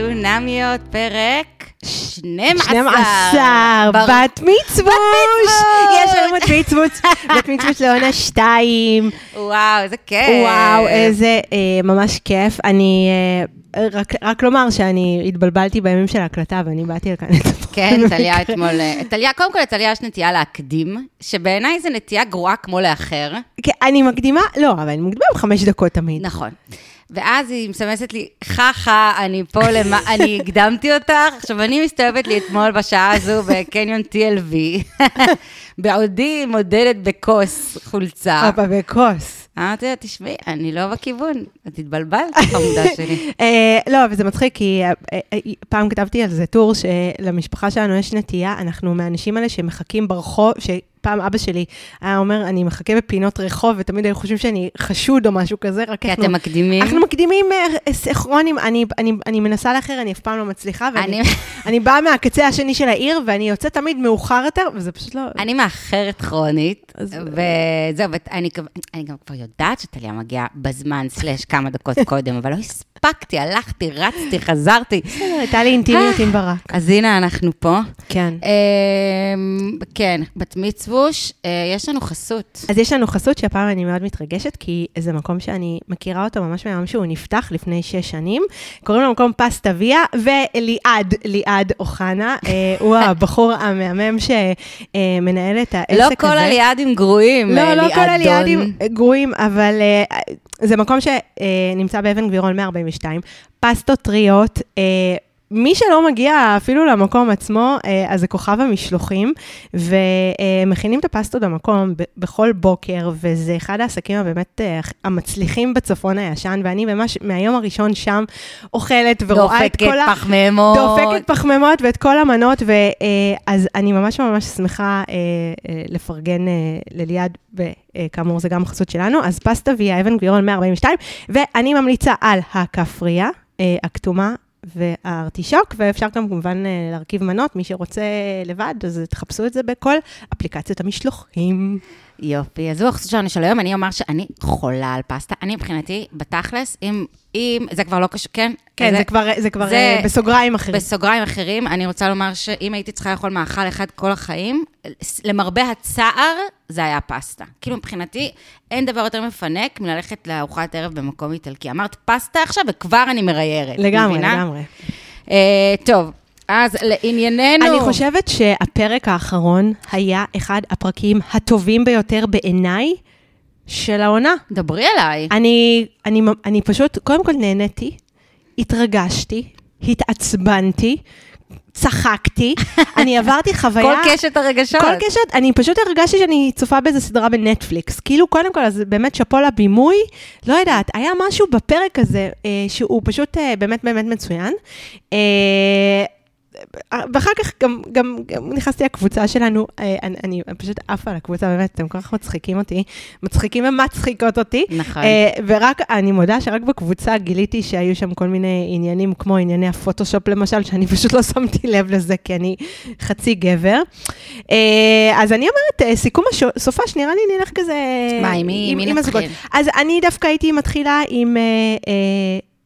צונמיות, פרק 12. 12, ברור. בת מצווש! יש לנו בת מצווש, בת מצווש לעונה 2. וואו, איזה כיף. וואו, איזה אה, ממש כיף. אני, אה, רק- רק לומר שאני התבלבלתי בימים של ההקלטה ואני באתי לכאן. כן, טליה אתמול... אה, טליה, קודם כל לטליה יש נטייה להקדים, שבעיניי זו נטייה גרועה כמו לאחר. כן, אני מקדימה, לא, אבל אני מקדימה בחמש דקות תמיד. נכון. ואז היא מסמסת לי, חכה, אני פה למה, אני הקדמתי אותך. עכשיו, אני מסתובבת לי אתמול בשעה הזו בקניון TLV, בעודי מודדת בכוס חולצה. אבא בכוס. אמרתי לה, תשמעי, אני לא בכיוון, את התבלבלת, חמודה שלי. אה, לא, אבל זה מצחיק, כי אה, אה, פעם כתבתי על זה טור, שלמשפחה שלנו יש נטייה, אנחנו מהאנשים האלה שמחכים ברחוב, שפעם אבא שלי היה אומר, אני מחכה בפינות רחוב, ותמיד היו חושבים שאני חשוד או משהו כזה, רק כי אנחנו... אתם מקדימים. אנחנו מקדימים אה, סינכרונים, אני, אני, אני מנסה לאחר, אני אף פעם לא מצליחה, ואני אני- באה מהקצה השני של העיר, ואני יוצאת תמיד מאוחר יותר, וזה פשוט לא... אני מאחרת כרונית, אז- וזהו, ואני אני גם כבר יודעת שטליה מגיעה בזמן, סלאש כמה דקות קודם, אבל לא הספקתי, הלכתי, רצתי, חזרתי. הייתה לי אינטימיות עם ברק. אז הנה, אנחנו פה. כן. אמ, כן, בת מצווש, אה, יש לנו חסות. אז יש לנו חסות שהפעם אני מאוד מתרגשת, כי זה מקום שאני מכירה אותו ממש מהיום שהוא נפתח לפני שש שנים. קוראים למקום פסטה ויה, וליעד, ליעד אוחנה, אה, הוא הבחור המהמם שמנהל את העסק הזה. לא כל הליעדים גרועים, לא, אה, לא כל ליעדון. הליעדים גרועים, אבל אה, זה מקום שנמצא באבן גבירול 142, פסטות טריות. אה, מי שלא מגיע אפילו למקום עצמו, אה, אז זה כוכב המשלוחים, ומכינים את הפסטות במקום בכל בוקר, וזה אחד העסקים הבאמת אה, המצליחים בצפון הישן, ואני ממש מהיום הראשון שם אוכלת ורואה את דופקת כל ה... פחמימות. דופקת פחמימות ואת כל המנות, ואז אני ממש ממש שמחה אה, אה, לפרגן אה, לליעד, וכאמור זה גם החסות שלנו, אז פסטה ויה אבן גבירול 142, ואני ממליצה על הכפרייה אה, הכתומה. והארטישוק, ואפשר גם כמובן אה, להרכיב מנות, מי שרוצה לבד, אז תחפשו את זה בכל אפליקציות המשלוחים. יופי, אז זו החסות שלנו של היום, אני אומר שאני חולה על פסטה. אני מבחינתי, בתכלס, אם, אם, זה כבר לא קשור, כן? כן, זה כבר, זה כבר זה- אה, בסוגריים אחרים. בסוגריים אחרים, אני רוצה לומר שאם הייתי צריכה לאכול מאכל אחד כל החיים, למרבה הצער, זה היה פסטה. כאילו, מבחינתי, אין דבר יותר מפנק מללכת לארוחת ערב במקום איטלקי. אמרת פסטה עכשיו, וכבר אני מריירת. לגמרי, מבינה? לגמרי. אה, טוב, אז לענייננו... אני חושבת שהפרק האחרון היה אחד הפרקים הטובים ביותר בעיניי של העונה. דברי אליי. אני, אני, אני פשוט, קודם כל נהניתי, התרגשתי, התעצבנתי, צחקתי, אני עברתי חוויה... כל קשת הרגשות. כל קשת, אני פשוט הרגשתי שאני צופה באיזה סדרה בנטפליקס. כאילו, קודם כל, אז באמת שאפו לבימוי, לא יודעת, היה משהו בפרק הזה אה, שהוא פשוט אה, באמת באמת מצוין. אה, ואחר כך גם, גם, גם נכנסתי לקבוצה שלנו, אה, אני, אני פשוט עפה על הקבוצה, באמת, אתם כל כך מצחיקים אותי, מצחיקים ומצחיקות אותי. נכון. אה, ורק, אני מודה שרק בקבוצה גיליתי שהיו שם כל מיני עניינים, כמו ענייני הפוטושופ למשל, שאני פשוט לא שמתי לב לזה, כי אני חצי גבר. אה, אז אני אומרת, סיכום הסופש, נראה לי נלך כזה... מה, עם מי-. נתחיל? אז אני דווקא הייתי מתחילה עם...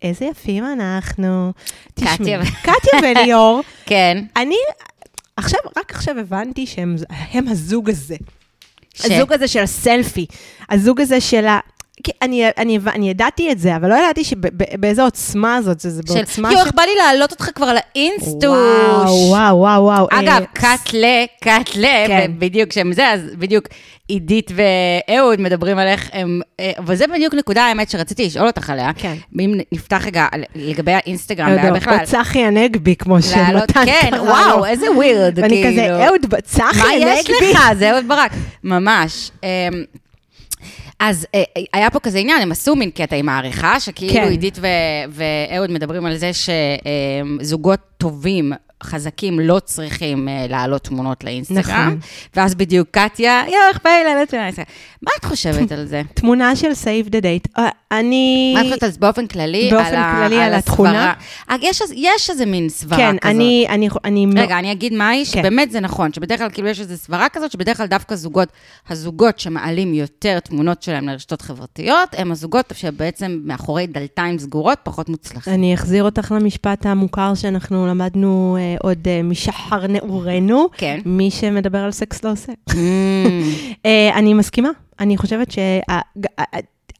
איזה יפים אנחנו. תשמעי, קטיה וליאור, כן. אני עכשיו, רק עכשיו הבנתי שהם הם הזוג הזה. ש- הזוג הזה של הסלפי, הזוג הזה של ה... אני, אני, אני ידעתי את זה, אבל לא ידעתי שבאיזו עוצמה זאת, זה, של... בעוצמה יואו, איך בא לי להעלות אותך כבר לאינסטוש. וואו, וואו, וואו, וואו. אגב, אה, קאטלה, קאטלה, כן. בדיוק שהם זה, אז בדיוק עידית ואהוד מדברים על איך הם, אה, וזה בדיוק נקודה, האמת, שרציתי לשאול אותך עליה. כן. אם נפתח רגע לגבי האינסטגרם, אהוד, והיה בכלל. או צחי הנגבי, כמו שמתן כן, קרא וואו, לו. איזה ווירד, ואני כאילו. כזה, אהוד, צחי מה הנגבי. יש לך? זה אהוד ברק. ממש. אז אה, היה פה כזה עניין, הם עשו מין קטע עם העריכה, שכאילו כן. עידית ו- ואהוד מדברים על זה שזוגות טובים, חזקים, לא צריכים אה, להעלות תמונות לאינסטגרם. נכון. ואז בדיוק קטיה, יואו, איך בא לי להעלות תמונה לאינסטגרם. מה את חושבת על זה? תמונה של save the date. אני... מה את חושבת על זה באופן כללי? באופן כללי על התכונה? אה, יש איזה- מין סברה כן, כזאת. אני... אני, אני רגע, אני אגיד מה היא, כן. שבאמת זה נכון, שבדרך כלל כאילו יש איזו סברה כזאת, שבדרך כלל דווקא זוגות, הזוגות שמעלים יותר תמונות שלהם לרשתות חברתיות, הם הזוגות שבעצם מאחורי דלתיים סגורות פחות מוצלחים. אני אחזיר אותך למשפט המוכר שאנחנו למדנו אה, עוד אה, משחר נעורינו. כן. מי שמדבר על סקס לא עושה. Mm, אה, אני מסכימה. אני חושבת ש...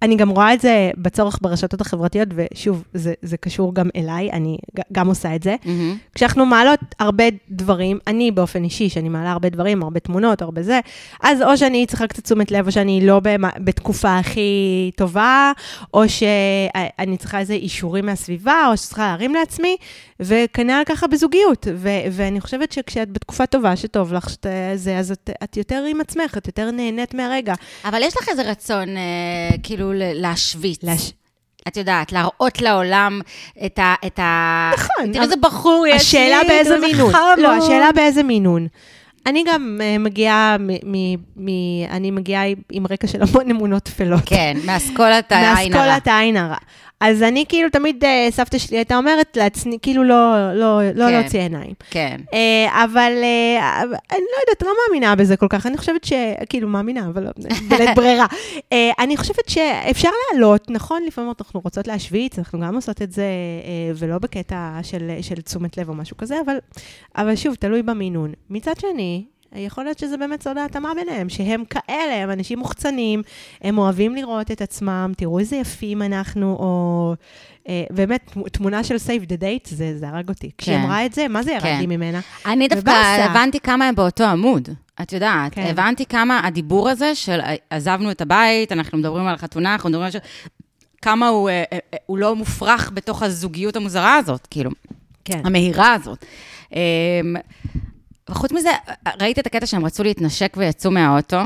אני גם רואה את זה בצורך ברשתות החברתיות, ושוב, זה, זה קשור גם אליי, אני גם עושה את זה. מהמם. כשאנחנו מעלות הרבה דברים, אני באופן אישי, שאני מעלה הרבה דברים, הרבה תמונות, הרבה זה, אז או שאני צריכה קצת תשומת לב, או שאני לא במה- בתקופה הכי טובה, או שאני צריכה איזה אישורים מהסביבה, או שצריכה להרים לעצמי, וכנ"ל ככה בזוגיות. ו- ואני חושבת שכשאת בתקופה טובה, שטוב לך, שאת, זה, אז את, את יותר עם עצמך, את יותר נהנית מהרגע. אבל יש לך איזה רצון, אה, כאילו, להשוויץ. להש... את יודעת, להראות לעולם את ה... את ה... נכון, תראה איזה בחור יש לי, השאלה באיזה מינון. לא, השאלה באיזה מינון. אני גם uh, מגיעה, מ- מ- מ- אני מגיעה עם רקע של המון אמונות טפלות. כן, מאסכולת העין הרע. מאסכולת העין הרע. אז אני כאילו, תמיד אה, סבתא שלי הייתה אומרת לעצמי, כאילו לא, לא, לא כן. להוציא עיניים. כן. אה, אבל אה, אבל אני לא יודעת, לא מאמינה בזה כל כך. אני חושבת ש... כאילו, מאמינה, אבל לא, בלית ברירה. אה, אני חושבת שאפשר לעלות, נכון, לפעמים אנחנו רוצות להשוויץ, אנחנו גם עושות את זה, אה, ולא בקטע של, של תשומת לב או משהו כזה, אבל, אבל שוב, תלוי במינון. מצד שני, יכול להיות שזה באמת סוד ההתאמה ביניהם, שהם כאלה, הם אנשים מוחצנים, הם אוהבים לראות את עצמם, תראו איזה יפים אנחנו, או... אה, באמת, תמונה של Save the Date, זה, זה הרג אותי. כשהיא כן. אמרה את זה, מה זה ירד כן. לי ממנה? אני דווקא ובאסה. הבנתי כמה הם באותו עמוד. את יודעת, כן. הבנתי כמה הדיבור הזה של אה, עזבנו את הבית, אנחנו מדברים על חתונה, אנחנו מדברים על... ש... כמה הוא, אה, אה, הוא לא מופרך בתוך הזוגיות המוזרה הזאת, כאילו, כן. המהירה הזאת. וחוץ מזה, ראית את הקטע שהם רצו להתנשק ויצאו מהאוטו?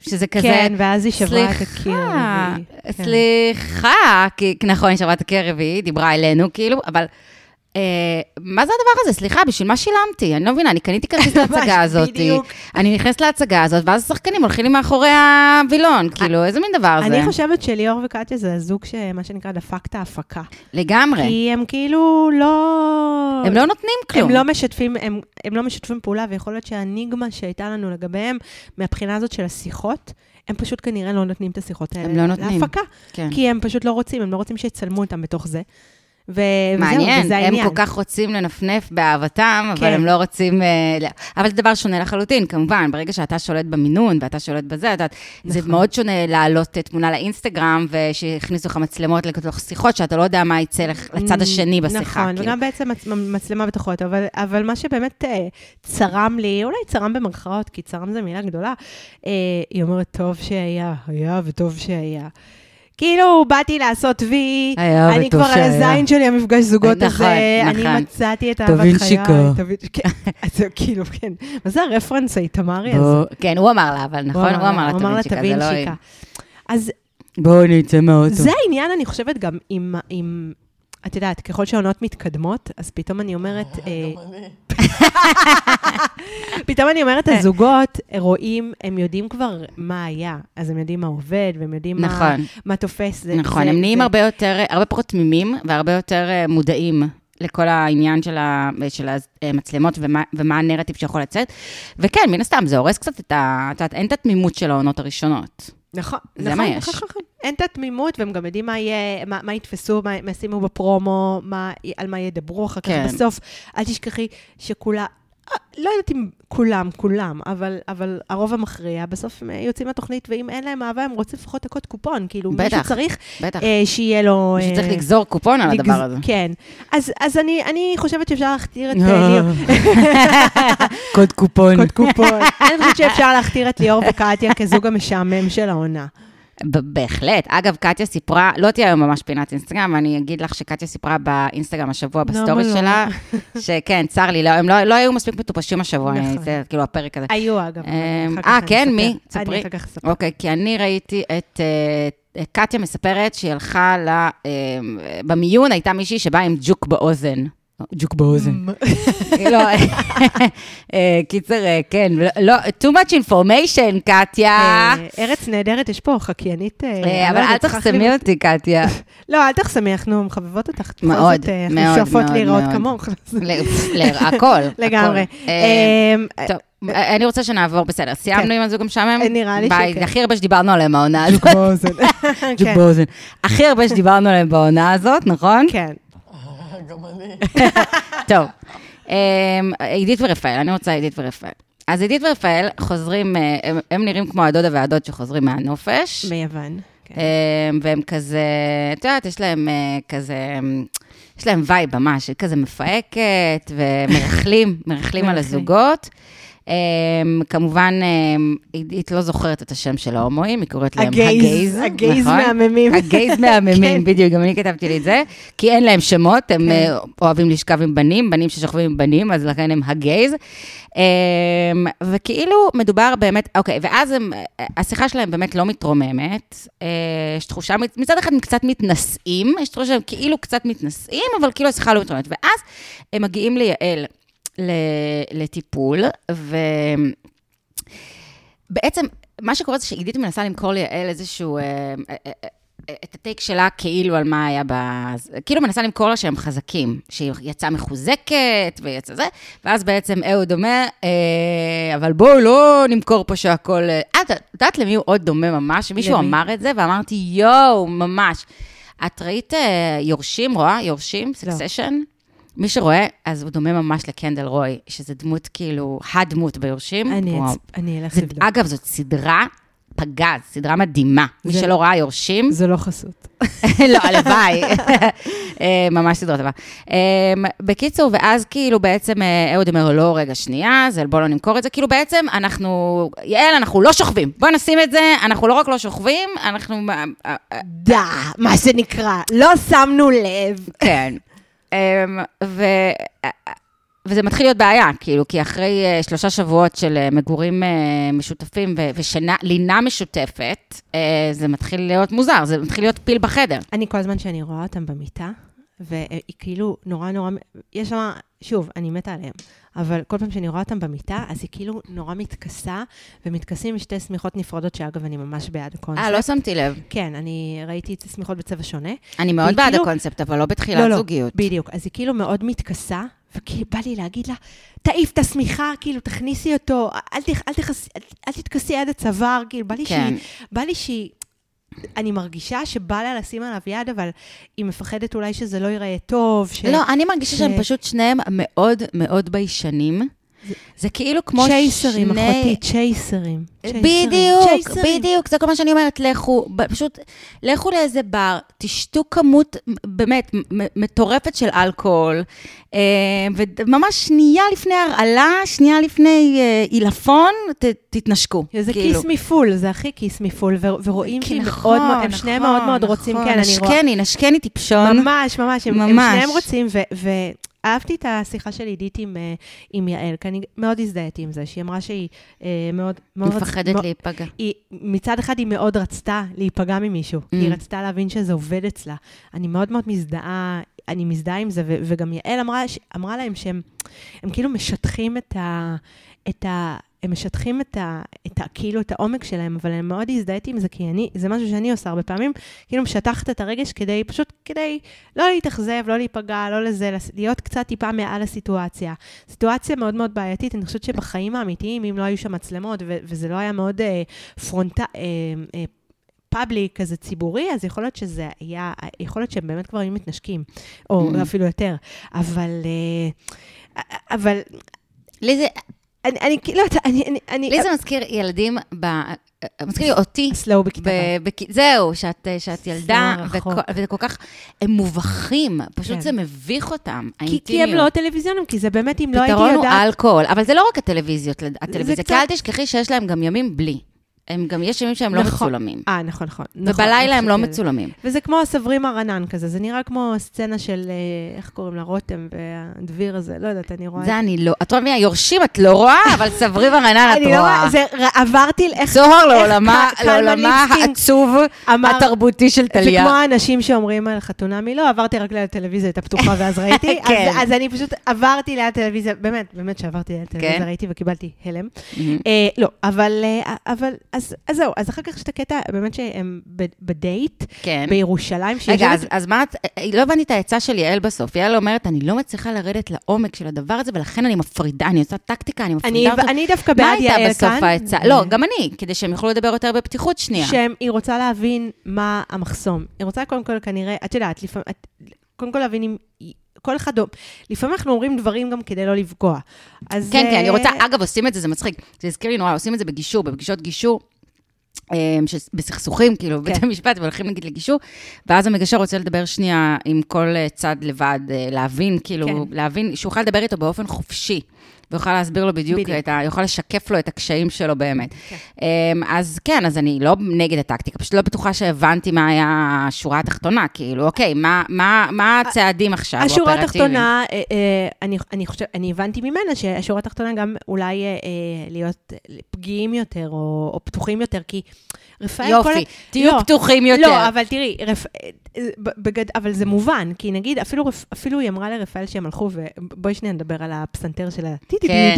שזה כזה... כן, ואז היא שברה את הקיר סליחה, הרביעי. כן. סליחה, כי נכון, היא שברה את הקיר הרביעי, דיברה אלינו, כאילו, אבל... אה, מה זה הדבר הזה? סליחה, בשביל מה שילמתי? אני לא מבינה, אני קניתי כרטיס להצגה הזאת. בדיוק. אני נכנסת להצגה הזאת, ואז השחקנים הולכים לי מאחורי הווילון. כאילו, איזה מין דבר זה? אני חושבת שליאור וקטיה זה הזוג שמה שנקרא דפק את ההפקה. לגמרי. כי הם כאילו לא... הם לא נותנים כלום. הם לא משתפים, הם, הם לא משתפים פעולה, ויכול להיות שהאניגמה שהייתה לנו לגביהם, מהבחינה הזאת של השיחות, הם פשוט כנראה לא נותנים את השיחות האלה הם לא נותנים. להפקה. כן. כי הם פשוט לא רוצים, הם לא רוצים שיצלמו אותם בתוך זה. ו- וזהו, מעניין, וזה הם. כל כך רוצים לנפנף באהבתם, אבל כן. הם לא רוצים... אה, אבל זה דבר שונה לחלוטין, כמובן, ברגע שאתה שולט במינון ואתה שולט בזה, אתה- זה נכון. מאוד שונה להעלות תמונה לאינסטגרם, ושיכניסו לך מצלמות לתוך שיחות, שאתה לא יודע מה יצא לצד השני בשיחה. נכון, כאילו. וגם בעצם מצ- מצלמה בתוך האוטו, אבל, אבל מה שבאמת אה, צרם לי, אולי צרם במרכאות, כי צרם זה מילה גדולה, אה, היא אומרת, טוב שהיה, היה וטוב שהיה. כאילו, באתי לעשות וי, אני כבר על. הזין שלי, המפגש זוגות נכון, הזה, נכון. אני מצאתי את אהבת חיי. תבין- כן, אז זה כאילו, כן. מה זה הרפרנס האיתמרי הזה? כן, הוא אמר לה, אבל נכון? הוא אמר לה, תבין שיקה, לא... אז בואו נצא מהאוטו. זה העניין, אני חושבת, גם עם, עם, את יודעת, ככל שהעונות מתקדמות, אז פתאום אני אומרת, אה, פתאום אני אומרת, הזוגות רואים, הם יודעים כבר מה היה, אז הם יודעים מה עובד, והם יודעים מה, נכון. מה תופס. זה, נכון, זה, הם נהיים זה, הרבה יותר, הרבה פחות תמימים והרבה יותר אה, מודעים לכל העניין של, ה, של המצלמות ומה, ומה הנרטיב שיכול לצאת. וכן, מן הסתם, זה הורס קצת את ה... את יודעת, אין את התמימות של העונות הראשונות. נכון, זה נכון, מה יש. נכון, נכון. אין את התמימות, והם גם יודעים מה יהיה, מה, מה יתפסו, מה, מה ישימו בפרומו, מה, על מה ידברו אחר כך כן. בסוף. אל תשכחי שכולה, אה, לא יודעת אם כולם, כולם, אבל, אבל הרוב המכריע, בסוף הם יוצאים מהתוכנית, ואם אין להם אהבה, הם רוצים לפחות הקוד קופון. כאילו, בטח, מישהו צריך בטח. אה, שיהיה לו... מישהו אה, צריך לגזור קופון על לגז- הדבר הזה. כן. אז, אז אני, אני חושבת שאפשר להכתיר את אה, ליאור, קוד קופון. קוד קופון. אני חושבת שאפשר להכתיר את ליאור וקטיה כזוג המשעמם של העונה. בהחלט. אגב, קטיה סיפרה, לא תהיה היום ממש פינת אינסטגרם, אני אגיד לך שקטיה סיפרה באינסטגרם השבוע, בסטורי לא? שלה, שכן, צר לי, לא, הם לא, לא היו מספיק מטופשים השבוע, נכון. אני- זה כאילו הפרק הזה. היו, אגב. אמ, אה, כן? מי? ספרי. אני אחר כך אספר. אוקיי, כי אני ראיתי את אה, קטיה מספרת שהיא הלכה ל... אה, במיון הייתה מישהי שבאה עם ג'וק באוזן, ג'וק באוזן. לא, אה, קיצר, אה, כן, לא, too much information, קטיה. אה, ארץ נהדרת, יש פה חקיינית. אבל אל תחסמי אותי, קטיה. לא, אל תחסמי, אנחנו מחבבות אותך. מאוד, אה, מאוד, אנחנו שואפות מאוד, להיראות מאוד. כמוך. הכל. לגמרי. אמ, טוב, אני רוצה שנעבור, בסדר, סיימנו עם הזוג המשעמם? כן. נראה לי שכן. הכי הרבה שדיברנו עליהם העונה הזאת. באוזן. ג'וק כן. באוזן. הכי הרבה שדיברנו עליהם בעונה הזאת, נכון? כן. גם אני. טוב. אמ, עידית ורפאל, אני רוצה עידית ורפאל. אז עידית ורפאל חוזרים, אה, הם, הם נראים כמו הדודה והדוד שחוזרים מהנופש. מיוון. כן. אמ, והם כזה, את יודעת, יש להם אה, כזה, אמ, יש להם vibe ממש, היא כזה מפהקת, ומרכלים, מרכלים על. הזוגות. אמ, כמובן, אמ, עידית לא זוכרת את השם של ההומואים, היא קוראת להם ה gays, ה gays. נכון? מהממים. ה gays מהממים, כן. בדיוק, גם אני כתבתי לי את זה, כי אין להם שמות, הם כן. אה, אוהבים לשכב עם בנים, בנים ששוכבים עם בנים, אז לכן הם הגייז. אמ, וכאילו מדובר באמת, אוקיי, ואז הם, אה, השיחה שלהם באמת לא מתרוממת, אה, יש תחושה, מצד אחד הם קצת מתנשאים, יש תחושה שהם כאילו קצת מתנשאים, אבל כאילו השיחה לא מתרוממת, ואז הם מגיעים ליעל לטיפול, ובעצם מה שקורה זה שעידית מנסה למכור ליעל איזשהו... אה, אה, אה, את הטייק שלה כאילו על מה היה ב... כאילו מנסה למכור לה שהם חזקים, שהיא יצאה מחוזקת ויצא זה, ואז בעצם אהוד אומר, אה, אבל בואו לא נמכור פה שהכל... את יודעת למי הוא עוד דומה ממש? מישהו למי? אמר את זה, ואמרתי, יואו, ממש. את ראית יורשים, רואה? יורשים? סקסשן? מי שרואה, אז הוא דומה ממש לקנדל רוי, שזה דמות כאילו, הדמות ביורשים. אני וואו. אצ- אני אלך זה, לבדוק. אגב, זאת סדרה פגז, סדרה מדהימה. מי זה- שלא ראה יורשים, זה לא חסות. לא, הלוואי. אה, ממש סדרה טובה. אה, בקיצור, ואז כאילו בעצם אה, אהוד אומר, לא, רגע, שנייה, זה בוא לא נמכור את זה. כאילו בעצם אנחנו, יעל, אנחנו לא שוכבים. בוא נשים את זה, אנחנו לא רק לא שוכבים, אנחנו... דה, מה שנקרא. לא שמנו לב. כן. אמ, ו... וזה מתחיל להיות בעיה, כאילו, כי אחרי אה, שלושה שבועות של אה, מגורים אה, משותפים ו- ושינה, לינה משותפת, זה מתחיל להיות מוזר, זה מתחיל להיות פיל בחדר. אני כל הזמן שאני רואה אותם במיטה, והיא כאילו נורא נורא, יש שם, שוב, אני מתה עליהם, אבל כל פעם שאני רואה אותם במיטה, אז היא כאילו נורא מתכסה, ומתכסים בשתי שמיכות נפרדות, שאגב, אני ממש בעד הקונספט. אה, לא שמתי לב. כן, אני ראיתי את השמיכות בצבע שונה. אני מאוד בעד כאילו- הקונספט, אבל לא בתחילת זוגיות. בדיוק. אז היא כאילו מאוד מתכסה, וכאילו בא לי להגיד לה, תעיף את השמיכה, כאילו, תכניסי אותו, אל, תכ, אל, תכס, אל, אל תתכסי עד הצוואר, כאילו, בא לי כן. שהיא... בא לי שהיא... אני מרגישה שבא לה לשים עליו יד, אבל היא מפחדת אולי שזה לא ייראה טוב. ש... לא, אני מרגישה ש- שהם פשוט שניהם מאוד מאוד ביישנים. זה כאילו כמו שני... צ'ייסרים, אחותי, צ'ייסרים. בדיוק, צ'ייסרים. בדיוק, זה כל מה שאני אומרת, לכו, פשוט, לכו לאיזה בר, תשתו כמות באמת מטורפת של אלכוהול, אה, וממש שנייה לפני הרעלה, שנייה לפני אה, עילפון, תתנשקו. זה כאילו. כיס מפול, זה הכי כיס מפול, ו- ורואים כי שהיא נכון, מאוד, הם שניהם מאוד מאוד רוצים, נכון, כן, אני רואה. נשקני, נשקני טיפשון. ממש, ממש, הם, הם. שניהם רוצים, ו- ואהבתי את השיחה של עידית עם, אה, עם יעל, כי אני מאוד הזדהיתי עם זה, שהיא אמרה שהיא אה, מאוד... מאוד רצ- מפחדת מאוד- להיפגע. היא, מצד אחד היא מאוד רצתה להיפגע ממישהו, mm. היא רצתה להבין שזה עובד אצלה. אני מאוד מאוד מזדהה, אני מזדהה עם זה, ו- וגם יעל אמרה, אמרה להם שהם הם כאילו משטחים את ה... את ה הם משטחים את ה, את ה... כאילו את העומק שלהם, אבל אני מאוד הזדהיתי עם זה, כי אני, זה משהו שאני עושה הרבה פעמים, כאילו משטחת את הרגש כדי, פשוט כדי לא להתאכזב, לא להיפגע, לא לזה, להיות קצת טיפה מעל הסיטואציה. סיטואציה מאוד מאוד בעייתית, אני חושבת שבחיים האמיתיים, אם לא היו שם מצלמות, ו- וזה לא היה מאוד אה, פרונטה... אה, אה, פאבליק כזה ציבורי, אז יכול להיות שזה היה, יכול להיות שהם באמת כבר היו מתנשקים, או Mm. אפילו יותר. אבל, אה, אבל לי זה, אני, אני כאילו, אני, אני, אני, לי זה מזכיר ילדים, ב... מזכיר לי אותי. סלואו בכיתה. זהו, שאת, שאת ילדה, וזה כל כך, הם מובכים, פשוט כן. זה מביך אותם, כי, כי הם האינטימיות. לא טלוויזיונים, כי זה באמת, אם לא הייתי פתרון הוא יודעת... אלכוהול, אבל זה לא רק הטלוויזיות, הטלוויזיה, כי אל תשכחי שיש להם גם ימים בלי. הם גם, יש ימים שהם לא נכון. מצולמים. אה, נכון, נכון. נכון, ובלילה הם אני לא שזה. מצולמים. וזה כמו סברים הרנן כזה, זה נראה כמו סצנה של, אה, איך קוראים לה, רותם והדביר הזה, לא יודעת, אני רואה... זה אני לא, את רואה מי היורשים את לא רואה, אבל סברי ורענן את אני לא רואה. רואה, זה, עברתי איך... זוהר לעולמה, לעולמה העצוב אמר- התרבותי של זה טליה. כמו האנשים שאומרים על חתונמי, לא, עברתי רק ליד הטלוויזיה, הייתה פתוחה ואז ראיתי. כן. אז, אז אני פשוט עברתי ליד הטלוויזיה, באמת, באמת שעברתי ליד הטלוויזיה, כן. ראיתי וקיבלתי הלם. אה, לא, אבל, אה, אבל, אז, אז זהו, אז אחר כך יש את הקטע, באמת שהם בדייט, כן. בירושלים, רגע, שיושבת- אז, אז מה את, אה, לא הבנתי את העצה של יעל בסוף. יעל אומרת, אני לא מצליחה לרדת לעומק של הדבר הזה, ולכן אני מפרידה, אני עושה טקטיקה, אני אני, מפרידה אותו. אני דווקא מה בעד יעל כאן. הייתה בסוף העצה? לא, גם אני, כדי שהם יוכלו לדבר יותר בפתיחות שנייה. שהיא רוצה להבין מה המחסום. היא רוצה קודם כל כנראה, את יודעת, לפעמים, קודם כל להבין אם... כל אחד, לפעמים אנחנו אומרים דברים גם כדי לא לפגוע. אז... כן, כן, אני אה, רוצה, אגב, עושים את זה, זה מצחיק. זה הזכיר לי נורא, עושים את זה בגישור, בפגישות גישור. אמ, בסכסוכים, כאילו, כן. בבית המשפט, והולכים נגיד לגישור, ואז המגשר רוצה לדבר שנייה עם כל אה, צד לבד, אה, להבין, כאילו, כן. להבין, שהוא יוכל לדבר איתו באופן חופשי, ויוכל להסביר לו בדיוק, בדיוק. את ה... יוכל לשקף לו את הקשיים שלו באמת. כן. אמ, אז כן, אז אני לא נגד הטקטיקה, פשוט לא בטוחה שהבנתי מה היה השורה התחתונה, כאילו, אוקיי, מה- מה מה הצעדים עכשיו, השורה האופרטיביים? התחתונה, אה, אה, אני, אני חושבת, אני הבנתי ממנה שהשורה התחתונה גם אולי אה, להיות פגיעים יותר או, או פתוחים יותר, כי רפאל... כל ה- יופי, תהיו לא, פתוחים יותר. לא, אבל תראי, רפ... בגד... אבל זה מובן, כי נגיד, אפילו, רפ... אפילו היא אמרה לרפאל שהם הלכו, ובואי שנייה נדבר על הפסנתר של ה... כן.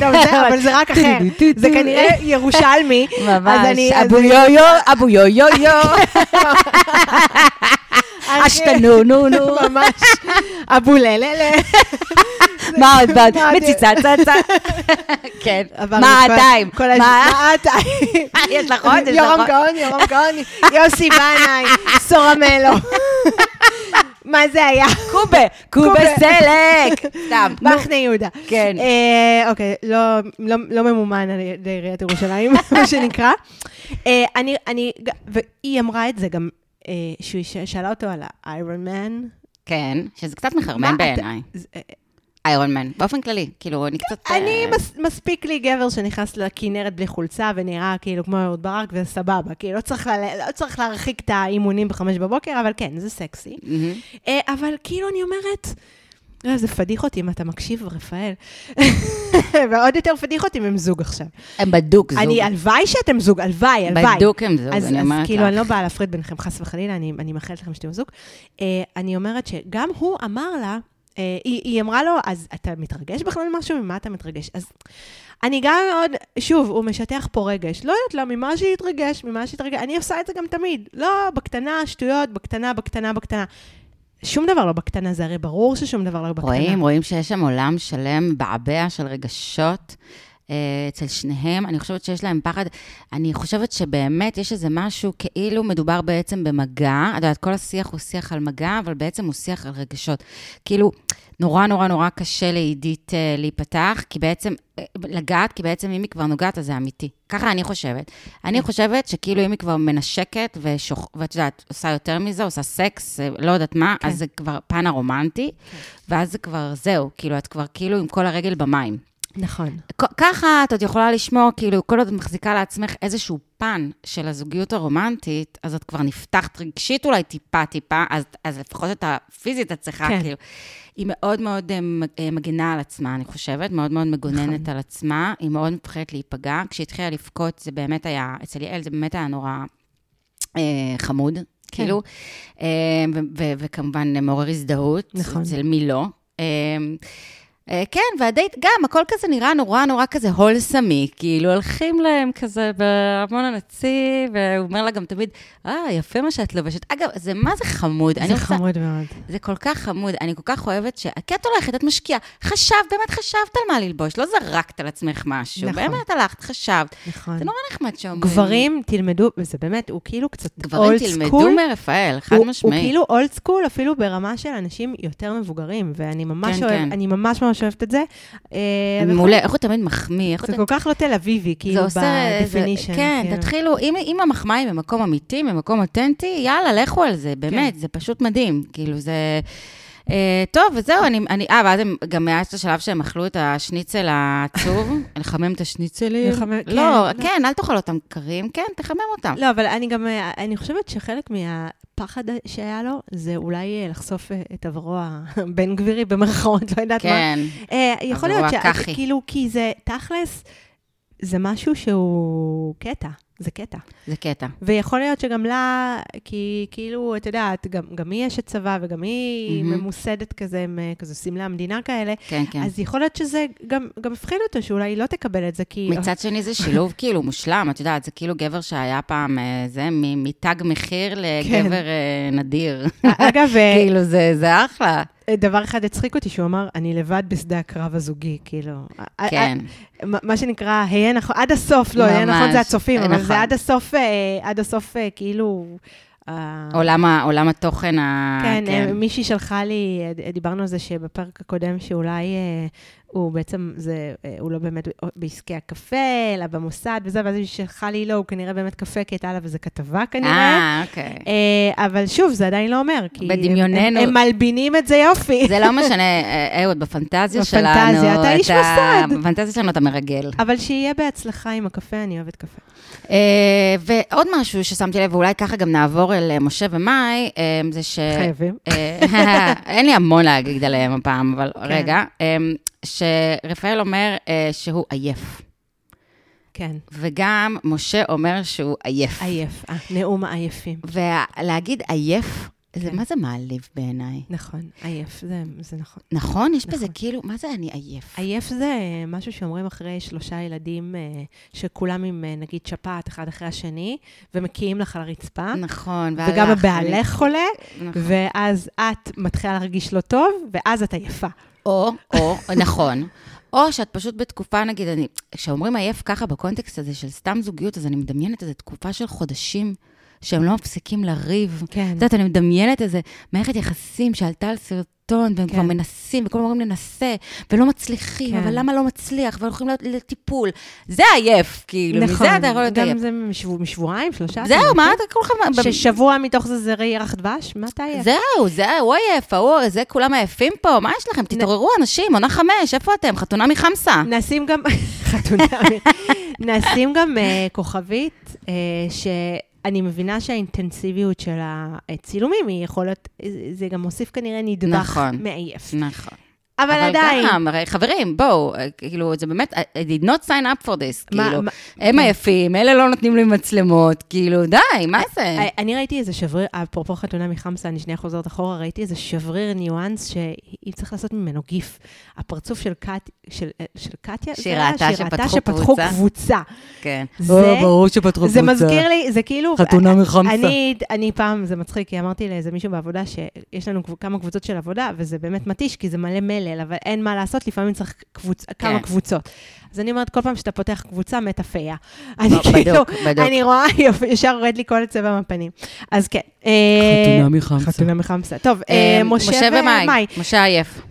גם זה, אבל זה רק אחר. זה כנראה ירושלמי. ממש, אני- אבו אני- יו-יו, אבו יו-יו-יו. אשתנו, נו, נו. ממש. אבו לללה. מה עוד בעד? מה עוד? מציצה צצה. כן. מה הש- מה? עדיין? יש לך עוד? יורם? גאון, יורם גאון, יוסי בנאי, סורמלו. מה זה היה? קובה, קובה. סלק. סתם. מחנה יהודה. כן. אה, אוקיי, לא- לא לא ממומן על ידי עיריית ירושלים, מה שנקרא. אה, אני, אני, והיא אמרה את זה גם, אה, שהיא שאלה אותו על האיירון מן. כן, שזה קצת מחרמן בעיניי. איירון מן, באופן כללי. כאילו, אני קצת... אני, אה, מס, מספיק לי גבר שנכנס לכנרת בלי חולצה ונראה כאילו כמו אהוד ברק וסבבה, כאילו לא צריך, לא להרחיק את האימונים בחמש בבוקר, אבל כן, זה סקסי. מהמם. אה, אבל כאילו אני אומרת, אה, זה פדיח אותי אם אתה מקשיב, רפאל. ועוד יותר פדיח אותי אם הם זוג עכשיו. הם בדוק זוג. אני, הלוואי שאתם זוג, הלוואי, הלוואי. בדוק הם זוג, אז, אני אז אומרת כאילו, אני לך. לא באה להפריד ביניכם, חס וחלילה, אני, אני מאחלת לכם שתהיו זוג. אה, אני אומרת שגם הוא אמר לה, היא, היא אמרה לו, אז אתה מתרגש בכלל ממשהו? ממה אתה מתרגש? אז אני גם מאוד, שוב, הוא משטח פה רגש. לא יודעת לא, ממה שהתרגש, ממה שהתרגש. אני עושה את זה גם תמיד. לא, בקטנה, שטויות, בקטנה, בקטנה, בקטנה. שום דבר לא בקטנה, זה הרי ברור ששום דבר לא בקטנה. רואים, רואים שיש שם עולם שלם, בעבע של רגשות אה, אצל שניהם. אני חושבת שיש להם פחד. אני חושבת שבאמת יש איזה משהו, כאילו מדובר בעצם במגע. את יודעת, כל השיח הוא שיח על מגע, אבל בעצם הוא שיח על רגשות. כאילו, נורא נורא נורא קשה לעידית אה, להיפתח, כי בעצם, אה, לגעת, כי בעצם אם היא כבר נוגעת, אז זה אמיתי. ככה אני חושבת. אני חושבת שכאילו אם היא כבר מנשקת, ושוח... ואת יודעת, עושה יותר מזה, עושה סקס, אה, לא יודעת מה, כן. אז זה כבר פן הרומנטי, ואז זה כבר זהו, כאילו, את כבר כאילו עם כל הרגל במים. נכון. ככה את עוד יכולה לשמור, כאילו, כל עוד את מחזיקה לעצמך איזשהו פן של הזוגיות הרומנטית, אז את כבר נפתחת רגשית אולי טיפה-טיפה, אז, אז לפחות את הפיזית את צריכה, כן. כאילו. היא מאוד מאוד אה, מ- אה, מגינה על עצמה, אני חושבת, מאוד מאוד מגוננת נכון. על עצמה, היא מאוד מפחדת להיפגע. כשהיא התחילה לבכות, זה באמת היה, אצל יעל זה באמת היה נורא אה, חמוד, כאילו, אה, וכמובן מעורר הזדהות, נכון. אצל מי לא. אה, כן, והדייט גם, הכל כזה נראה נורא נורא כזה הולסמי, כאילו הולכים להם כזה בארמון הנציב, והוא אומר לה גם תמיד, אה, יפה מה שאת לובשת. אגב, זה מה זה חמוד. זה רוצה- חמוד מאוד. זה כל כך חמוד, אני כל כך אוהבת ש... כי את הולכת, את משקיעה. חשבת, באמת חשבת על מה ללבוש, לא זרקת על עצמך משהו. נכון. באמת הלכת, חשבת. נכון. זה נורא נחמד שאומרים. גברים, תלמדו, וזה באמת, הוא כאילו קצת גברים old תלמדו school. מרפאל, חד משמעית. הוא כאילו old school, אפילו ברמה של אנשים יותר מבוגרים, ואני ממש כן, אוהב, כן. אני ממש ממש אוהבת את זה. אה, מעולה, איך הוא תמיד מחמיא, זה. כל כך לא תל אביבי, כאילו, ב definition. כן, כאילו. תתחילו, אם, המחמאה היא ממקום אמיתי, ממקום אותנטי, יאללה, לכו על זה, באמת, זה פשוט מדהים. כאילו, זה... אה, טוב, וזהו, אני, אה, ואז הם, גם היה את השלב שהם אכלו את השניצל העצוב, לחמם את השניצלים. לחמם, כן, לא, לא. כן, אל תאכל אותם קרים, כן, תחמם אותם. לא, אבל אני גם, אה, אני חושבת שחלק מהפחד שהיה לו, זה אולי אה, לחשוף אה, את עברו הבן גבירי, במרכאות, לא יודעת מה. כן, אה, יכול להיות ש... הכחי. כאילו, כי זה, תכלס, זה משהו שהוא קטע, זה קטע. זה קטע. ויכול להיות שגם לה, כי כאילו, את יודעת, גם, גם היא אשת צבא וגם היא מהמם. ממוסדת כזה, עם אה, כזה סמלי המדינה כאלה, כן, כן. אז יכול להיות שזה גם, גם הפחיד אותו, שאולי היא לא תקבל את זה, כי... מצד שני זה שילוב כאילו מושלם, את יודעת, זה כאילו גבר שהיה פעם, אה, זה, מתג מחיר לגבר אה, נדיר. אגב, כאילו, זה זה אחלה. דבר אחד הצחיק אותי, שהוא אמר, אני לבד בשדה הקרב הזוגי, כאילו. כן. מה שנקרא, היה נכון, עד הסוף, לא, היה נכון, זה הצופים, אבל זה עד הסוף, אה, עד הסוף, אה, כאילו... אה, עולם ה- עולם התוכן ה... כן, מישהי שלחה לי, דיברנו על זה שבפרק הקודם, שאולי הוא בעצם, זה, אה, הוא לא באמת בעסקי הקפה, אלא במוסד וזה, ואז היא שלחה לי, לא, הוא כנראה באמת קפה, כי הייתה עליו איזה כתבה כנראה. אה, אוקיי. אה, אבל שוב, זה עדיין לא אומר, כי... בדמיוננו. הם, הם מלבינים את זה יופי. זה לא משנה, אה, אהוד, בפנטזיה שלנו... בפנטזיה, אתה איש מוסד. בפנטזיה שלנו אתה מרגל. אבל שיהיה בהצלחה עם הקפה, אני אוהבת קפה. אה, ועוד משהו ששמתי לב, ואולי ככה גם נעבור אל משה ומאי, זה ש... חייבים. אין לי המון להגיד עליהם הפעם, אבל כן. רגע. אה, שרפאל אומר אה, שהוא עייף, כן, וגם משה אומר שהוא עייף. עייף, אה, נאום העייפים. ולהגיד עייף, זה כן. מה זה מעליב בעיניי. נכון, עייף, זה, זה נכון. נכון? יש בזה נכון. כאילו, מה זה אני עייף? עייף זה משהו שאומרים אחרי שלושה ילדים, אה, שכולם עם אה, נגיד שפעת אחד אחרי השני, ומקיאים לך על הרצפה, נכון. וגם והלך, הבעלך חולה, נכון. ואז את מתחילה להרגיש לא טוב, ואז את עייפה. או, או, נכון. או שאת פשוט בתקופה, נגיד, אני, כשאומרים עייף ככה בקונטקסט הזה של סתם זוגיות, אז אני מדמיינת איזו תקופה של חודשים שהם לא מפסיקים לריב. כן. את יודעת, אני מדמיינת איזה מערכת יחסים שעלתה על סרטון, והם כן. כבר מנסים, וכל הזמן אומרים ננסה, ולא מצליחים, כן. אבל למה לא מצליח, והולכים לטיפול. זה עייף, כאילו, מזה אתה יכול להיות עייף. נכון, גם זה משבוע- משבועיים, שלושה. זהו. מה אתה כולכם... ששבוע מתוך זה זה ירח דבש? מה אתה עייף? זהו, זהו, הוא עייף, ההוא, זה כולם עייפים פה, מה יש לכם? תתעוררו, אנשים, עונה חמש, איפה אתם? חתונה מחמסה. נשים גם, חתונה, נשים גם אה, כוכבית, אה, שאני מבינה שהאינטנסיביות של הצילומים היא יכולת, זה גם מוסיף כנראה נדבך נכון. מעייף. נכון. אבל עדיין, אבל גם, הרי חברים, בואו, אה, כאילו, זה באמת, I did not sign up for this, מה- כאילו, מה- הם עייפים, אלה לא נותנים לי מצלמות, כאילו, די, מה זה? אה, אני ראיתי איזה שבריר, אפרופו חתונה מחמסה, אני שנייה חוזרת אחורה, ראיתי איזה שבריר ניואנס שאם צריך לעשות ממנו גיף. הפרצוף של קט- של אה, של קטיה, זה שהיא היה? ראתה שהיא שפתחו שפתחו קבוצה. קבוצה. כן. זה- ברור שפתחו זה מזכיר לי, זה כאילו... חתונה מחמסה. אני, אני פעם, זה מצחיק, כי אמרתי לאיזה מישהו בעבודה שיש לנו קב- כמה קבוצות של עבודה, וזה באמת מתיש, כי זה מלא מלל, אבל אין מה לעשות, לפעמים צריך קבוצ... כמה קבוצות. אז אני אומרת, כל פעם שאתה פותח קבוצה, מתה פיה. אני בדיוק, כאילו. אני רואה, ישר יורד לי כל הצבע מהפנים. אז כן. אה, חתונה מחמסה. חתונה מחמסה. טוב, אה, אה, משה ומאי. משה עייף.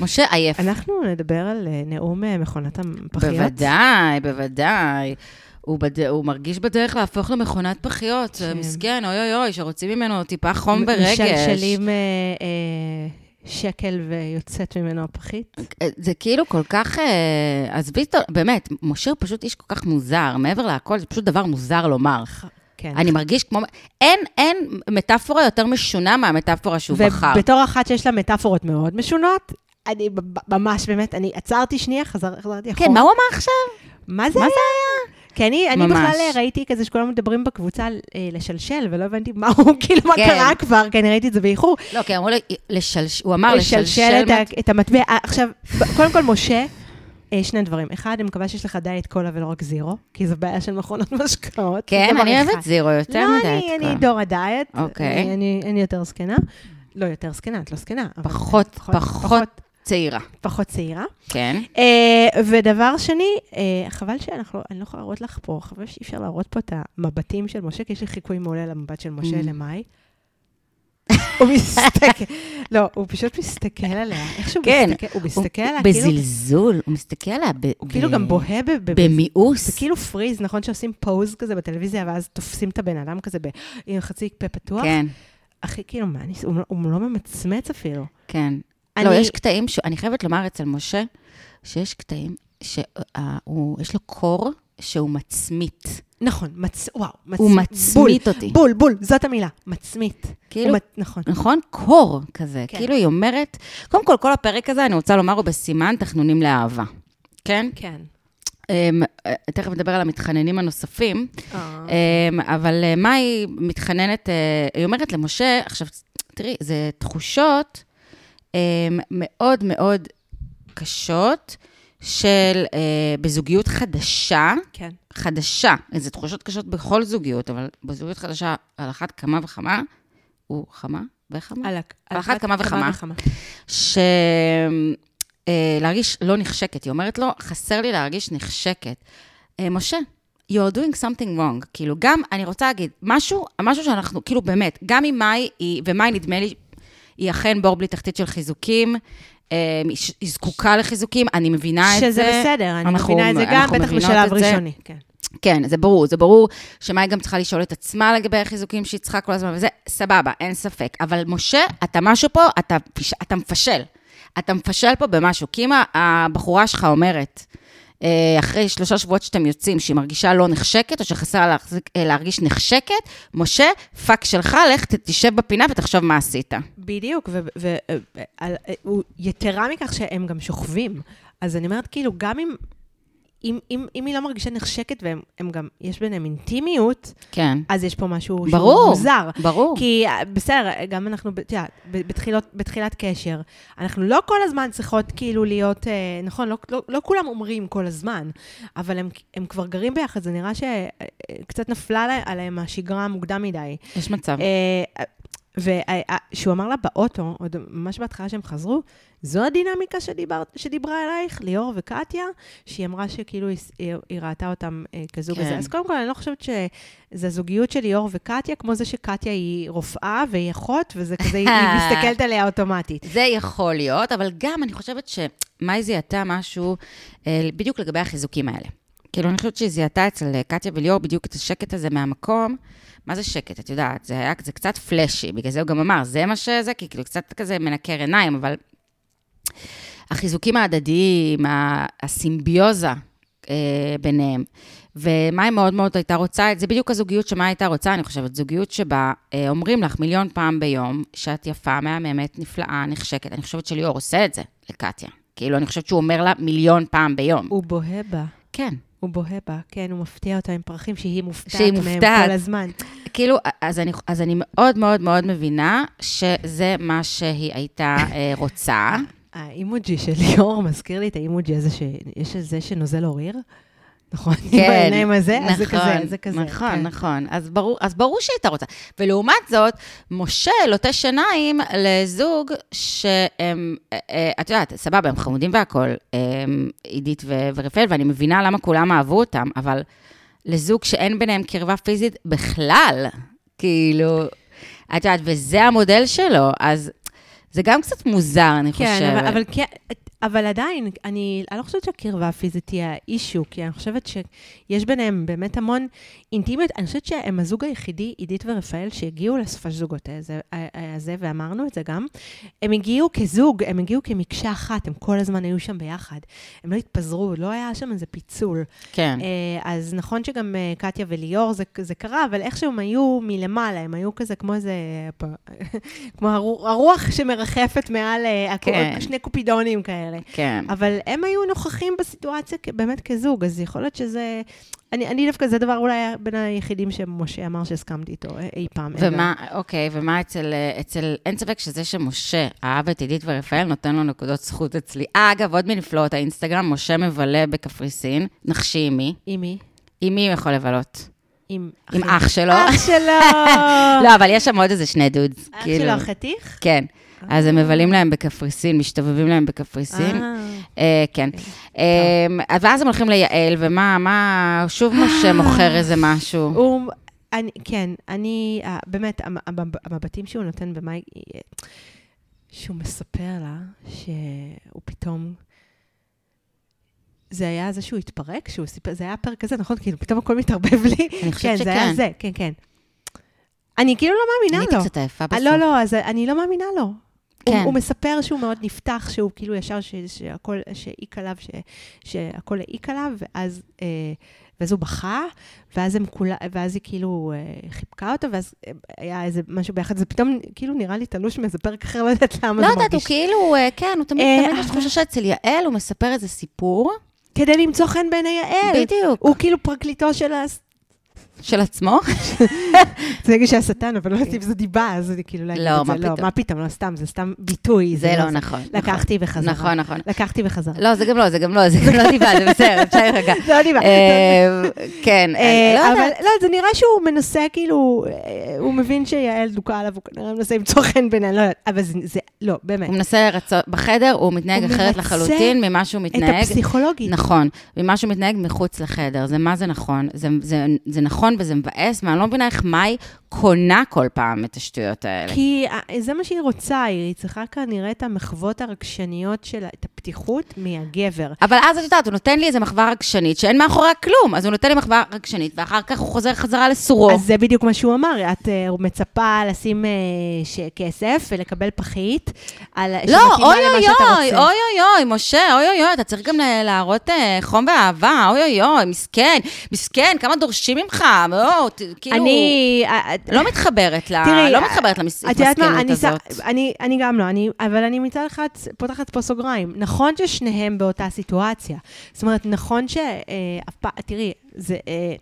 משה עייף. אנחנו נדבר על נאום מכונת הפחיות. בוודאי, בוודאי. הוא, בד... הוא מרגיש בדרך להפוך למכונת פחיות. כן. מסכן, אוי אוי אוי, שרוצים ממנו טיפה חום ורגש. משלשלים אה, אה, שקל ויוצאת ממנו הפחית. זה כאילו כל כך, אה, עזבי אותו, באמת, משה הוא פשוט איש כל כך מוזר, מעבר להכל, זה פשוט דבר מוזר לומר. כן. אני מרגיש כמו, אין, אין מטאפורה יותר משונה מהמטאפורה שהוא בחר. ובתור אחת שיש לה מטאפורות מאוד משונות, אני ממש, באמת, אני עצרתי שנייה, חזר, חזרתי אחורה. כן, מה הוא אמר עכשיו? מה זה מה היה? זה היה? כי אני, אני. בכלל אה, ראיתי כזה שכולם מדברים בקבוצה אה, לשלשל, ולא הבנתי מה הוא, כאילו, מה כן. קרה כבר, כי אני ראיתי את זה באיחור. לא, כי אמרו לי, לשלש... הוא אמר לשלשל... לשלשל את, מת- את המטבע. אה, עכשיו, קודם כל, משה, אה, שני דברים. אחד, אני מקווה שיש לך דיאט קולה ולא רק זירו, כי זו בעיה של מכונות משקאות. כן, אני. אוהבת זירו יותר לא, מדי. אני, את אני דור הדיאט. אוקיי. אני, יותר זקנה. לא יותר זקנה, את לא זקנה. פחות, פחות צעירה. פחות צעירה. כן. Uh, ודבר שני, uh, חבל שאנחנו, אני לא יכולה להראות לך פה, חבל שאי אפשר להראות פה את המבטים של משה, כי יש לי חיקוי מעולה למבט של משה Mm. למאי. הוא מסתכל, לא, הוא פשוט מסתכל עליה, איך שהוא כן, מסתכל, הוא מסתכל עליה, כאילו, בזלזול, הוא מסתכל עליה ב... הוא ב- כאילו גם בוהה ב- ב- במיאוס. זה כאילו פריז, נכון שעושים פוז כזה בטלוויזיה, ואז תופסים את הבן אדם כזה ב- עם חצי פה פתוח? כן. הכי כאילו, מה, אני, הוא, לא- הוא לא ממצמץ אפילו. כן. אני- לא, יש קטעים, ש... אני חייבת לומר אצל משה, שיש קטעים שיש לו קור שהוא מצמית. נכון, מצ... וואו, מצ... הוא בול, מצמית אותי. בול, בול, זאת המילה, מצמית. כאילו, מצ... נכון. נכון? קור כזה. כן. כאילו היא אומרת, קודם כל, כל הפרק הזה, אני רוצה לומר, הוא בסימן תחנונים לאהבה. כן? כן. אה, תכף נדבר על המתחננים הנוספים, אה, אמ, אבל אה, מה היא מתחננת, אה, היא אומרת למשה, עכשיו, תראי, זה תחושות מאוד מאוד קשות של, אה, בזוגיות חדשה, כן. חדשה, זה תחושות קשות בכל זוגיות, אבל בזוגיות חדשה, על אחת כמה וכמה, הוא חמה וכמה? על, על אחת כמה וכמה. ש... אה, להרגיש לא נחשקת. היא אומרת לו, חסר לי להרגיש נחשקת. אה, משה, you're doing something wrong. כאילו, גם, אני רוצה להגיד, משהו, משהו שאנחנו, כאילו, באמת, גם אם מאי, ומאי, נדמה לי, היא אכן בור בלי תחתית של חיזוקים, אה, היא זקוקה לחיזוקים, אני מבינה את זה. שזה בסדר, אני אנחנו- מבינה את זה גם, בטח בשלב. ראשוני. כן. כן, זה ברור, זה ברור שמאי גם צריכה לשאול את עצמה לגבי החיזוקים שהיא צריכה כל הזמן, וזה סבבה, אין ספק. אבל משה, אתה משהו פה, אתה, אתה מפשל. אתה מפשל פה במשהו. כי אם הבחורה שלך אומרת, אחרי שלושה שבועות שאתם יוצאים, שהיא מרגישה לא נחשקת, או שחסר לה אה, להרגיש נחשקת, משה, fuck שלך, לך תשב בפינה ותחשוב מה עשית. בדיוק, ויתרה מכך שהם גם שוכבים. אז אני אומרת, כאילו, גם אם... אם, אם, אם היא לא מרגישה נחשקת והם הם גם, יש ביניהם אינטימיות, כן. אז יש פה משהו שהוא ברור, מוזר. ברור. כי אה, בסדר, גם אנחנו, את יודעת, בתחילות, בתחילת קשר, אנחנו לא כל הזמן צריכות כאילו להיות, אה, נכון, לא, לא, לא כולם אומרים כל הזמן, אבל הם, הם כבר גרים ביחד, זה נראה שקצת נפלה לה- עליהם השגרה מוקדם מדי. יש מצב. וכשהוא אמר לה באוטו, עוד ממש בהתחלה שהם חזרו, זו הדינמיקה שדיבר, שדיברה אלייך, ליאור וקטיה, שהיא אמרה שכאילו היא, היא, היא ראתה אותם אה, כזוג כן. הזה. אז קודם כל, אני לא חושבת שזה הזוגיות של ליאור וקטיה, כמו זה שקטיה היא רופאה והיא אחות, וזה כזה, היא היא מסתכלת עליה אוטומטית. זה יכול להיות, אבל גם אני חושבת שמאי זיהתה משהו אה, בדיוק לגבי החיזוקים האלה. כאילו, אני חושבת שהיא זיהתה אצל אה, קטיה וליאור בדיוק את השקט הזה מהמקום. מה זה שקט? את יודעת, זה היה זה קצת פלאשי, בגלל זה הוא גם אמר, זה מה שזה, כי כאילו קצת כזה מנקר עיניים, אבל החיזוקים ההדדיים, הסימביוזה אה, ביניהם, ומאי מאוד מאוד הייתה רוצה זה, בדיוק הזוגיות שמאי הייתה רוצה, אני חושבת, זוגיות שבה אה, אומרים לך מיליון פעם ביום שאת יפה, מהממת, נפלאה, נחשקת. אני חושבת שליאור עושה את זה לקטיה. כאילו, אני חושבת שהוא אומר לה מיליון פעם ביום. הוא בוהה בה. כן. הוא בוהה בה, כן, הוא מפתיע אותה עם פרחים שהיא מופתעת שהיא מהם מופתעת. כל הזמן. כאילו, אז אני, אז אני מאוד מאוד מאוד מבינה שזה מה שהיא הייתה אה, רוצה. האימוג'י של ליאור מזכיר לי את האימוג'י הזה שיש את זה שנוזל אוריר. נכון? עם כן, העיניים הזה, אז זה נכון, כזה, זה כזה. נכון, כן. נכון. אז ברור, אז ברור שהיא הייתה רוצה. ולעומת זאת, משה לוטה שיניים לזוג שהם, אה, אה, את יודעת, סבבה, הם חמודים והכול, עידית ורפאל, ואני מבינה למה כולם אהבו אותם, אבל לזוג שאין ביניהם קרבה פיזית בכלל, כאילו, את יודעת, וזה המודל שלו, אז זה גם קצת מוזר, אני חושבת. כן, אבל, אבל, כן, אבל עדיין, אני, אני לא חושבת שהקרבה הפיזית היא האישו, כי אני חושבת שיש ביניהם באמת המון אינטימיות. אני חושבת שהם הזוג היחידי, עידית ורפאל, שהגיעו לסופש זוגות הזה, הזה, ואמרנו את זה גם. הם הגיעו כזוג, הם הגיעו כמקשה אחת, הם כל הזמן היו שם ביחד. הם לא התפזרו, לא היה שם איזה פיצול. כן. אה, אז נכון שגם אה, קטיה וליאור זה, זה קרה, אבל איכשהו הם היו מלמעלה, הם היו כזה כמו איזה, כמו הרו- הרוח שמרחפת מעל אה, כן. שני קופידונים כאלה. כן. אבל הם היו נוכחים בסיטואציה באמת כזוג, אז יכול להיות שזה... אני, אני דווקא, זה דבר אולי בין היחידים שמשה אמר שהסכמתי איתו אי, אי פעם. ומה, אוקיי, ומה אצל, אה, אצל, אין ספק שזה שמשה אהב את עידית ורפאל, נותן לו נקודות זכות אצלי. אה, אגב, עוד מנפלאות האינסטגרם, משה מבלה בקפריסין, נחשי עם מי? עם מי? עם מי הוא יכול לבלות? עם, עם אח שלו. אח שלו! לא, אבל יש שם עוד איזה שני דודס. אח כאילו. שלו החתיך? כן. אז הם מבלים להם בקפריסין, משתובבים להם בקפריסין. אה. אה, כן. אה, ואז הם הולכים ליעל, ומה, מה, שוב משה מוכר איזה משהו. אני, כן, אני, אה, באמת, המ- המ- המבטים שהוא נותן במאי, אה, שהוא מספר לה שהוא פתאום... זה היה זה שהוא התפרק, שהוא סיפר, זה היה הפרק הזה, נכון? כאילו, פתאום הכל מתערבב לי. אני חושבת כן, זה היה שכן. זה, כן, כן. אני כאילו לא מאמינה לו. קצת עייפה אה, בסוף. לא, לא, אז אני לא מאמינה לו. כן. הוא, הוא מספר שהוא מאוד נפתח, שהוא כאילו ישר, ש, שהכל, שהעיק עליו, ש, שהכל העיק עליו, ואז, אה, ואז הוא בכה, ואז הם כולה, ואז היא כאילו אה, חיבקה אותו, ואז אה, היה איזה משהו ביחד, זה פתאום כאילו נראה לי תלוש מאיזה פרק אחר, לא יודעת למה לא זה יודעת, הוא מרגיש. כאילו, אה, כן, הוא תמיד, אה, תמיד יש תחושה שאצל יעל הוא מספר איזה סיפור. כדי למצוא חן בעיני יעל. בדיוק. הוא כאילו פרקליטו של. של עצמו. זה רגע שהשטן, אבל לא יודעת אם זה דיבה, אז אני כאילו להגיד לא, את זה. מה לא. מה פתאום, לא סתם, זה סתם ביטוי. זה לא נכון. לקחתי בחזרה. נכון, נכון. לקחתי בחזרה. לא, זה גם לא, זה גם לא, זה גם לא דיבה, זה בסדר, אפשר רגע. זה לא דיבה. אה, כן, אה, לא אבל יודעת. לא, זה נראה שהוא מנסה, כאילו, אה, הוא מבין שיעל דוקה עליו, הוא כנראה מנסה למצוא חן בעיניי, לא יודעת, אבל זה, זה- לא, באמת. הוא מנסה לרצות, בחדר הוא מתנהג אחרת לחלוטין ממה שהוא את מתנהג. הפסיכולוגית. נכון, ממה שהוא מתנהג מחוץ לחדר, זה מה זה נכון. זה, זה, זה נכון וזה מבאס, ואני לא מבינה איך מאי קונה כל פעם את השטויות האלה. כי אה, זה מה שהיא רוצה, היא צריכה כנראה את המחוות הרגשניות שלה, את הפתיחות מהגבר. אבל אז את יודעת, הוא נותן לי איזה מחווה רגשנית שאין מאחוריה כלום, אז הוא נותן לי מחווה רגשנית, ואחר כך הוא חוזר חזרה לסורו. אז זה בדיוק מה שהוא אמר, את אה, מצפה לשים אה, כסף ולקבל פחית, על, לא, אוי אוי אוי. אוי אוי אוי, משה, אוי אוי אוי, אתה צריך גם להראות חום ואהבה, אוי אוי אוי, מסכן, מסכן, כמה דורשים ממך, לא, ת- כאילו, אני... אה, אה, לא מתחברת ל... תראי, לא מתחברת למסכנות. הזאת. אני, אני גם לא, אני, אבל אני מצד אחד פותחת פה סוגריים. נכון ששניהם באותה סיטואציה. זאת אומרת, נכון ש... אה, תראי, זה... אה,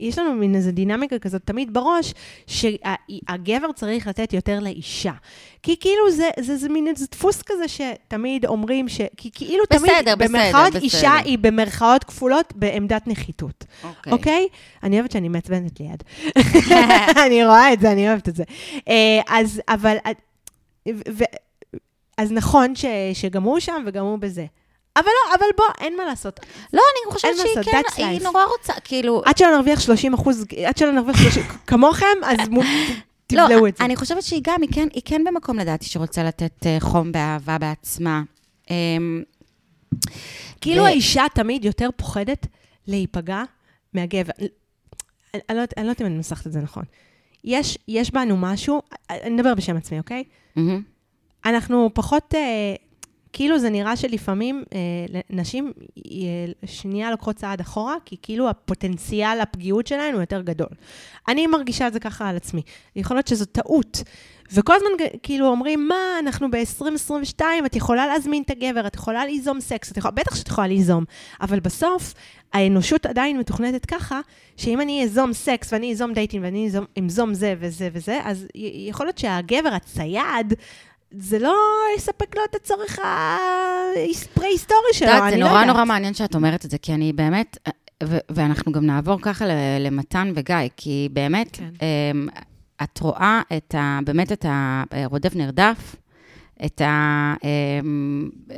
יש לנו מין איזו דינמיקה כזאת תמיד בראש, שהגבר צריך לתת יותר לאישה. כי כאילו זה, זה, זה מין איזה דפוס כזה שתמיד אומרים ש... כי כאילו בסדר, תמיד, בסדר, במרכאות בסדר. אישה היא במרכאות כפולות בעמדת נחיתות. אוקיי. אוקיי? אני אוהבת שאני מעצבנת ליד. אני רואה את זה, אני אוהבת את זה. אה, אז, אבל, ו- ו- אז נכון ש, שגם הוא שם וגם הוא בזה. אבל לא, אבל בוא, אין מה לעשות. לא, אני חושבת שהיא כן, היא. נורא רוצה, כאילו... עד שלא נרוויח 30 אחוז, עד שלא נרוויח 30, כמוכם, אז מו- תבלעו לא, את זה. אני חושבת שהיא גם, היא כן, היא כן במקום לדעתי שרוצה לתת אה, חום באהבה בעצמה. אמ, כאילו האישה תמיד יותר פוחדת להיפגע מהגבר. אני, לא, יודעת- אני לא יודעת אם אני מנסחת את זה נכון. יש, יש בנו משהו, אני מדבר בשם עצמי, אוקיי? מהמם. אנחנו פחות, אה, כאילו זה נראה שלפעמים אה, נשים אה, שנייה לוקחות צעד אחורה, כי כאילו הפוטנציאל הפגיעות שלהן הוא יותר גדול. אני מרגישה את זה ככה על עצמי. יכול להיות שזו טעות. וכל הזמן כאילו אומרים, מה, אנחנו ב-2022, את יכולה להזמין את הגבר, את יכולה ליזום סקס, את יכולה, בטח שאת יכולה ליזום, אבל בסוף האנושות עדיין מתוכנתת ככה, שאם אני אזום סקס ואני אזום דייטים ואני אמזום זה וזה וזה, אז יכול להיות שהגבר הצייד, זה לא יספק לו את הצורך הפרה-היסטורי שלו, אני זה לא נורא יודעת. נורא מעניין שאת אומרת את זה, כי אני באמת, ו- ואנחנו גם נעבור ככה למתן וגיא, כי באמת, כן. אמ, את רואה את ה, באמת את הרודף נרדף, את ה... אמ, אה,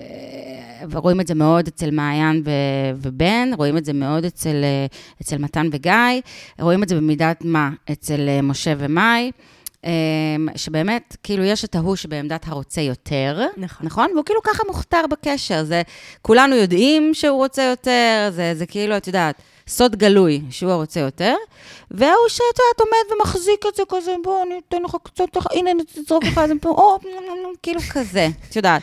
ורואים את זה מאוד אצל מעיין ו- ובן, רואים את זה מאוד אצל, אה, אצל מתן וגיא, רואים את זה במידת מה אצל אה, משה ומאי. אמ, שבאמת, כאילו, יש את ההוא שבעמדת הרוצה יותר, נכון. נכון? והוא כאילו ככה מוכתר בקשר. זה, כולנו יודעים שהוא רוצה יותר, זה, זה כאילו, את יודעת, סוד גלוי שהוא הרוצה יותר, והוא שאת יודעת, עומד ומחזיק את זה כזה, בוא, אני אתן לך קצת, הנה, אני אזרוק לך את זה פה, או, כאילו כזה, את יודעת.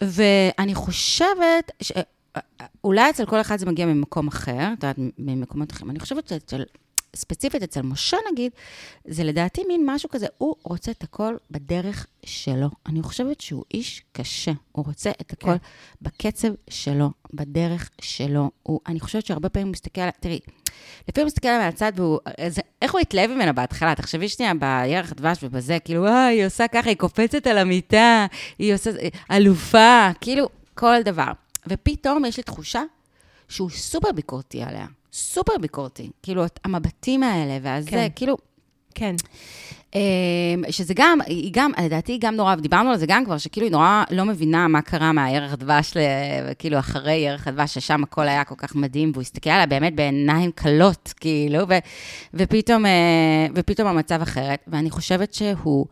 ואני חושבת, ש... אולי אצל כל אחד זה מגיע ממקום אחר, את יודעת, ממקומות אחרים. אני חושבת שאצל, ספציפית אצל משה נגיד, זה לדעתי מין משהו כזה, הוא רוצה את הכל בדרך שלו. אני חושבת שהוא איש קשה, הוא רוצה את הכל כן. בקצב שלו, בדרך שלו. הוא, אני חושבת שהרבה פעמים הוא מסתכל, תראי, לפעמים הוא מסתכל עליה מהצד, והוא, זה, איך הוא התלהב ממנה בהתחלה? תחשבי שנייה בירח הדבש ובזה, כאילו, אה, היא עושה ככה, היא קופצת על המיטה, היא עושה, אלופה, כאילו, כל דבר. ופתאום יש לי תחושה שהוא סופר ביקורתי עליה. סופר ביקורתי. כאילו, המבטים האלה, והזה, כן. כאילו, כן. אמ, שזה גם, היא גם, לדעתי היא גם נורא, ודיברנו על זה גם כבר, שכאילו היא נורא לא מבינה מה קרה מהירח דבש, ל- כאילו אחרי ירח הדבש, ששם הכל היה כל כך מדהים, והוא הסתכל עליה באמת בעיניים כלות, כאילו, ו, ופתאום, אה, ופתאום המצב אחרת, ואני חושבת שהוא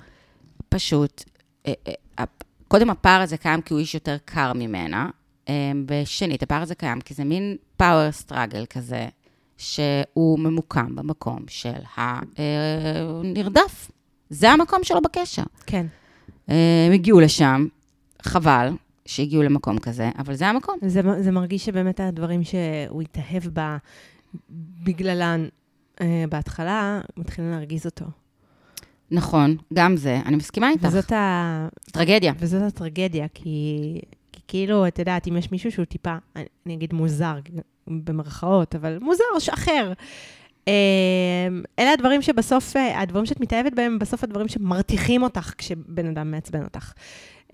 פשוט, אה, אה, קודם הפער הזה קיים כי הוא איש יותר קר ממנה, אה, ושנית, הפער הזה קיים כי זה מין פאוור סטראגל כזה, שהוא ממוקם במקום של הנרדף. זה המקום שלו בקשר. כן. הם הגיעו לשם, חבל שהגיעו למקום כזה, אבל זה המקום. זה, זה מרגיש שבאמת הדברים שהוא התאהב בה בגללן אה, בהתחלה, מתחילים להרגיז אותו. נכון, גם זה, אני מסכימה איתך. וזאת ה... טרגדיה. וזאת הטרגדיה, כי כאילו, את יודעת, אם יש מישהו שהוא טיפה, אני, אני אגיד מוזר, במרכאות, אבל מוזר, אחר. אה, אלה הדברים שבסוף, אה, הדברים שאת מתאהבת בהם, הם בסוף הדברים שמרתיחים אותך כשבן אדם מעצבן אותך.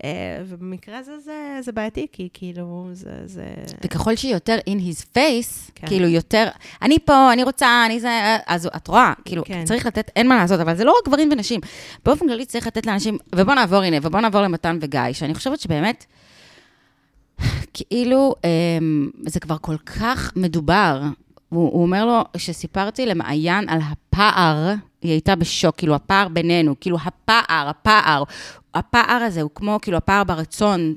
אה, ובמקרה הזה זה, זה בעייתי, כי כאילו, זה... זה... וככל שהיא יותר in his face, כן. כאילו יותר, אני פה, אני רוצה, אני זה, אז את רואה, כאילו, כן. צריך לתת, אין מה לעשות, אבל זה לא רק גברים ונשים. באופן כללי צריך לתת לאנשים, ובוא נעבור, הנה, ובוא נעבור למתן וגיא, שאני חושבת שבאמת, כאילו, אמ, זה כבר כל כך מדובר. הוא, הוא אומר לו, כשסיפרתי למעיין על הפער, היא הייתה בשוק, כאילו, הפער בינינו, כאילו, הפער, הפער, הפער הזה הוא כמו, כאילו, הפער ברצון.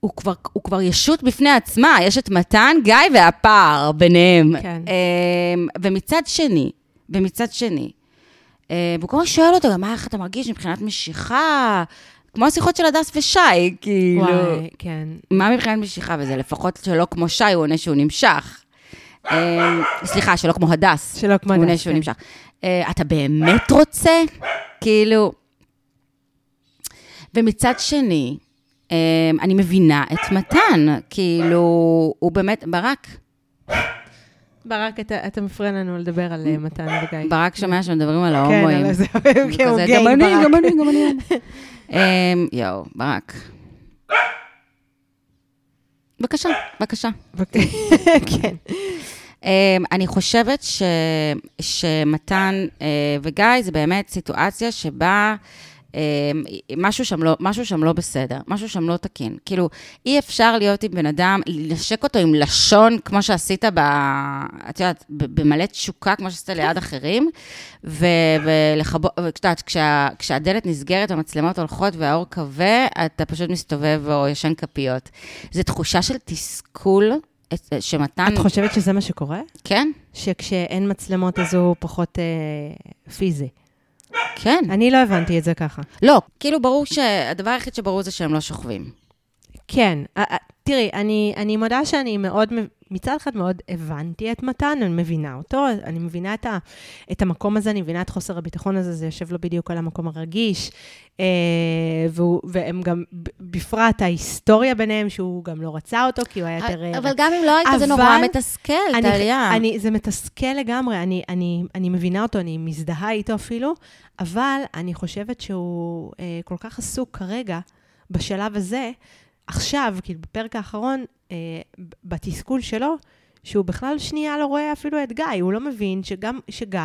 הוא כבר, הוא כבר ישות בפני עצמה, יש את מתן, גיא והפער ביניהם. כן. אמ, ומצד שני, ומצד שני, אה, והוא כל הזמן שואל אותו, גם מה, איך אתה מרגיש מבחינת משיכה? כמו השיחות של הדס ושי, כאילו. וואי, כן. מה מבחינת משיכה? וזה לפחות שלא כמו שי, הוא עונה שהוא נמשך. אה, סליחה, שלא כמו הדס. שלא כמו הוא עונה הדס, שהוא כן. נמשך. אה, אתה באמת רוצה? כאילו... ומצד שני, אה, אני מבינה את מתן, כאילו, הוא באמת, ברק, ברק, אתה, אתה מפריע לנו לדבר על אה, מתן וגיא. ברק שומע שמדברים על כן, ההומואים. על זה, כן, הוא גיי, גם אני. גם אני, גם אני. אמ, יואו, ברק. בבקשה, בבקשה. כן. אמ, אני חושבת ש, שמתן אה, וגיא זה באמת סיטואציה שבה משהו שם, לא, משהו שם לא בסדר, משהו שם לא תקין. כאילו, אי אפשר להיות עם בן אדם, לנשק אותו עם לשון, כמו שעשית ב... את יודעת, במלא תשוקה, כמו שעשית ליד אחרים, ו- ולכבות, ואת יודעת, כשה, כשהדלת נסגרת, המצלמות הולכות והאור כבה, אתה פשוט מסתובב או ישן כפיות. זו תחושה של תסכול, שמתן... את חושבת שזה מה שקורה? כן, שכשאין מצלמות אז הוא פחות אה, פיזי. כן. אני לא הבנתי את זה ככה. לא, כאילו ברור שהדבר היחיד שברור זה שהם לא שוכבים. כן, תראי, אני, אני מודה שאני מאוד, מצד אחד מאוד הבנתי את מתן, אני מבינה אותו, אני מבינה את, ה, את המקום הזה, אני מבינה את חוסר הביטחון הזה, זה יושב לו בדיוק על המקום הרגיש, אה, והוא, והם גם, בפרט ההיסטוריה ביניהם, שהוא גם לא רצה אותו, כי הוא היה יותר... אה, אבל גם אם לא היית, זה נורא מתסכל, טליה. זה מתסכל לגמרי, אני, אני, אני מבינה אותו, אני מזדהה איתו אפילו, אבל אני חושבת שהוא אה, כל כך עסוק כרגע, בשלב הזה, עכשיו, כאילו בפרק האחרון, אה, בתסכול שלו, שהוא בכלל שנייה לא רואה אפילו את גיא, הוא לא מבין שגם, שגיא...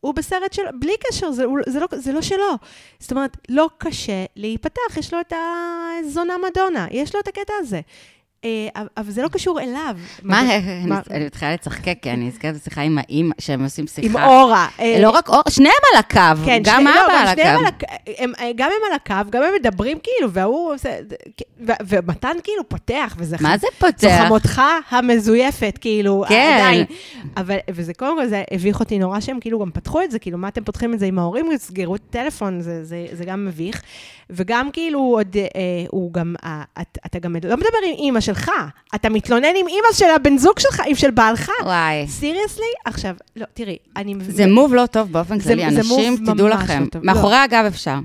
הוא בסרט שלו, בלי קשר, זה, זה, לא, זה לא שלו. זאת אומרת, לא קשה להיפתח, יש לו את הזונה מדונה, יש לו את הקטע הזה. אה, אבל זה לא קשור אליו. מה, אני- מה- אני מתחילה לצחקק, כי אני נזכרת בשיחה עם האמא, שהם עושים שיחה. עם אורה. אה, לא רק אור, שניהם על הקו, כן, גם לא, אבא על הקו. אה, גם הם על הקו, גם הם מדברים כאילו, והוא עושה... ומתן כאילו פותח, וזה... מה זה זו פותח? חמותך המזויפת, כאילו, כן. עדיין. אבל, וזה קודם כל, זה הביך אותי נורא שהם כאילו גם פתחו את זה, כאילו, מה אתם פותחים את זה עם ההורים, סגרו את הטלפון, זה גם מביך. וגם כאילו עוד, אה, הוא גם, אה, את, אתה גם לא מדבר עם אימא שלך, אתה מתלונן עם אימא של הבן זוג שלך, עם של בעלך. וואי. סיריוסלי? עכשיו, לא, תראי, אני... זה מוב לא טוב באופן כללי, אנשים, תדעו ממש לכם. לא. מאחורי הגב אפשר.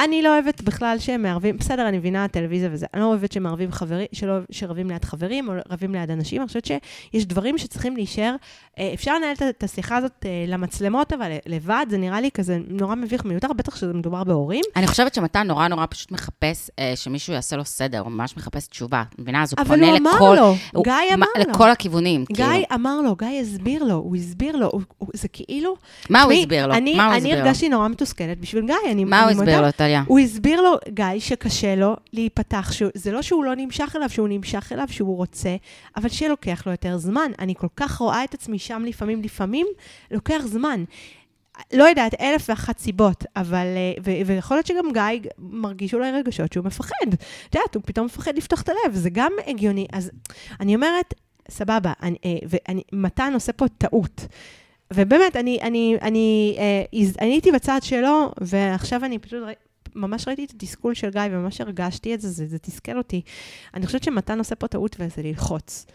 אני לא אוהבת בכלל שהם מערבים, בסדר, אני מבינה טלוויזיה וזה, אני לא אוהבת שהם מערבים חברים, שלא, שרבים ליד חברים או רבים ליד אנשים, אני חושבת שיש דברים שצריכים להישאר, אה, אפשר לנהל את- השיחה הזאת אה, למצלמות, אבל לבד זה נראה לי כזה נורא מביך מיותר, בטח שזה מדובר בהורים. אני חושבת שמתן נורא נורא פשוט מחפש אה, שמישהו יעשה לו סדר, הוא ממש מחפש תשובה. מבינה? אז הוא אבל פונה הוא אמר לכל... לו, הוא- גיא אמר לו. לכל הכיוונים, גיא כאילו. אמר לו, גיא הסביר לו, הוא הסביר לו, הוא, הוא, זה כאילו... מה הוא הסביר לו? אני, מה הוא אני הסביר לו? הרגשתי נורא מתוסכלת בשביל גיא, אני, מה הוא אני הסביר. לו, טליה? הוא הסביר לו, גיא, שקשה לו להיפתח, שהוא, זה לא שהוא לא נמשך אליו, שהוא נמשך אליו, שהוא רוצה, אבל שלוקח לו יותר זמן. אני כל כך רואה את עצמי שם לפעמים, לפעמים לוקח זמן. לא יודעת, אלף ואחת סיבות, אבל, אה, ו- ויכול להיות שגם גיא מרגיש אולי רגשות שהוא מפחד. את יודעת, הוא פתאום מפחד לפתוח את הלב, זה גם הגיוני. אז אני אומרת, סבבה, אני, אה, ואני, מתן עושה פה טעות. ובאמת, אני, אני, אני, אה, הז- אני הייתי בצד שלו, ועכשיו אני פשוט, ממש ראיתי את התסכול של גיא, וממש הרגשתי את זה, זה, זה תסכל אותי. אני חושבת שמתן עושה פה טעות, וזה ללחוץ.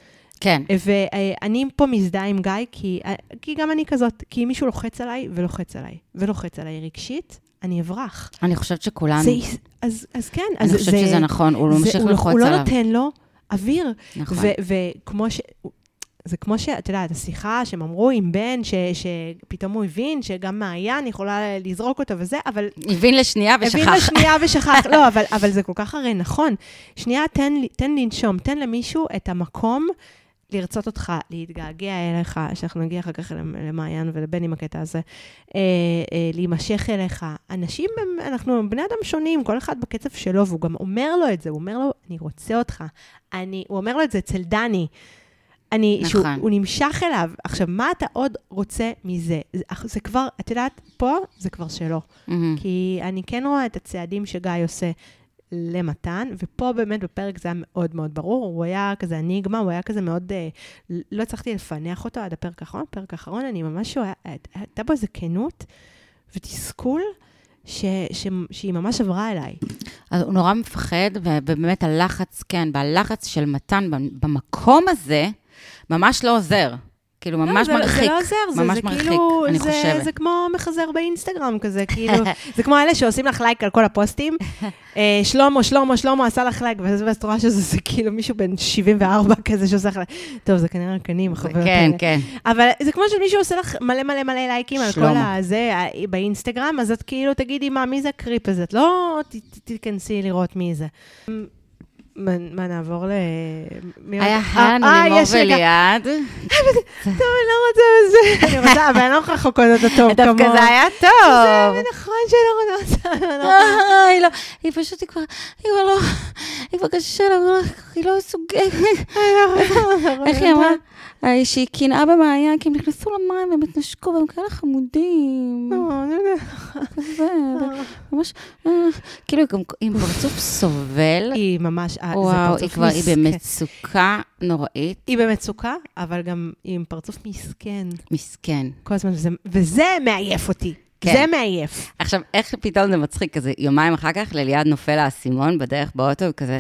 כן. ואני פה מזדהה עם גיא, כי, אה, כי גם אני כזאת, כי אם מישהו לוחץ עליי, ולוחץ עליי, ולוחץ עליי רגשית, אני אברח. אני חושבת שכולנו, זה, אז, אז כן, אני אז חושבת שזה נכון, הוא זה- ממשיך לא- ללחוץ הוא לא עליו. נותן לו אוויר. נכון. וכמו ש... זה כמו שאת יודעת, השיחה שהם אמרו עם בן, ש, שפתאום הוא הבין שגם מעיין יכולה לזרוק אותו וזה, אבל... הבין לשנייה ושכח. הבין לשנייה ושכח. לא, אבל, אבל זה כל כך הרי נכון. שנייה, תן, תן לנשום, תן למישהו את המקום לרצות אותך, להתגעגע אליך, שאנחנו נגיע אחר כך למ- למעיין ולבן עם הקטע הזה, אה, אה, להימשך אליך. אנשים, הם, אנחנו בני אדם שונים, כל אחד בקצב שלו, והוא גם אומר לו את זה, הוא אומר לו, אני רוצה אותך. אני, הוא אומר לו את זה אצל דני. אני, נכון. שהוא הוא נמשך אליו. עכשיו, מה אתה עוד רוצה מזה? זה, זה כבר, את יודעת, פה זה כבר שלו. מהמם. כי אני כן רואה את הצעדים שגיא עושה למתן, ופה באמת בפרק זה היה מאוד מאוד ברור, הוא היה כזה אניגמה, הוא היה כזה מאוד, אה, לא הצלחתי לפענח אותו עד הפרק האחרון. בפרק האחרון אני ממש, היה- הייתה בו איזה כנות ותסכול. ש, ש, שהיא ממש עברה אליי. אז הוא נורא מפחד, ובאמת הלחץ, כן, והלחץ של מתן במקום הזה, ממש לא עוזר. כאילו, ממש לא, זה, מרחיק. זה לא עוזר, זה, ממש זה מרחיק, כאילו, אני זה, חושבת. זה כמו מחזר באינסטגרם כזה, כאילו, זה כמו אלה שעושים לך לייק על כל הפוסטים. אה, שלמה, שלמה, שלמה עשה לך לייק, ואז ואז את רואה שזה זה כאילו מישהו בן 74 כזה שעושה לך לייק. טוב, זה כנראה רק אני עם החברות כן. כן. אבל זה כמו שמישהו עושה לך מלא מלא מלא לייקים על כל. הזה ה- באינסטגרם, אז את כאילו תגידי, מה, מי זה ה creep הזה? את לא תיכנסי לראות מי זה. מה, נעבור ל... היה עוד? האן אה, לימור. וליעד. טוב, אני לא רוצה בזה. אני רוצה, אבל אני לא יכולה לחכות אותו טוב כמוהו. דווקא זה היה זה טוב. נכון שלא רוצה, לא. אה, היא לא, היא פשוט, היא כבר, היא כבר לא, היא כבר קשה לה, היא לא מסוגלת. איך היא אמרה? אה, שהיא קנאה במעיין, כי הם נכנסו למים והם התנשקו והם כאלה חמודים. כזה, ממש, אה, כאילו, גם עם פרצוף סובל. היא ממש, אה, זה וואו, פרצוף היא כבר, היא מסכן. במצוקה נוראית. היא במצוקה, אבל גם היא עם פרצוף מסכן. מסכן. כל הזמן, וזה- וזה מעייף אותי. כן. זה מעייף. עכשיו, איך פתאום זה מצחיק, כזה יומיים אחר כך לליעד נופל האסימון בדרך באוטו, כזה,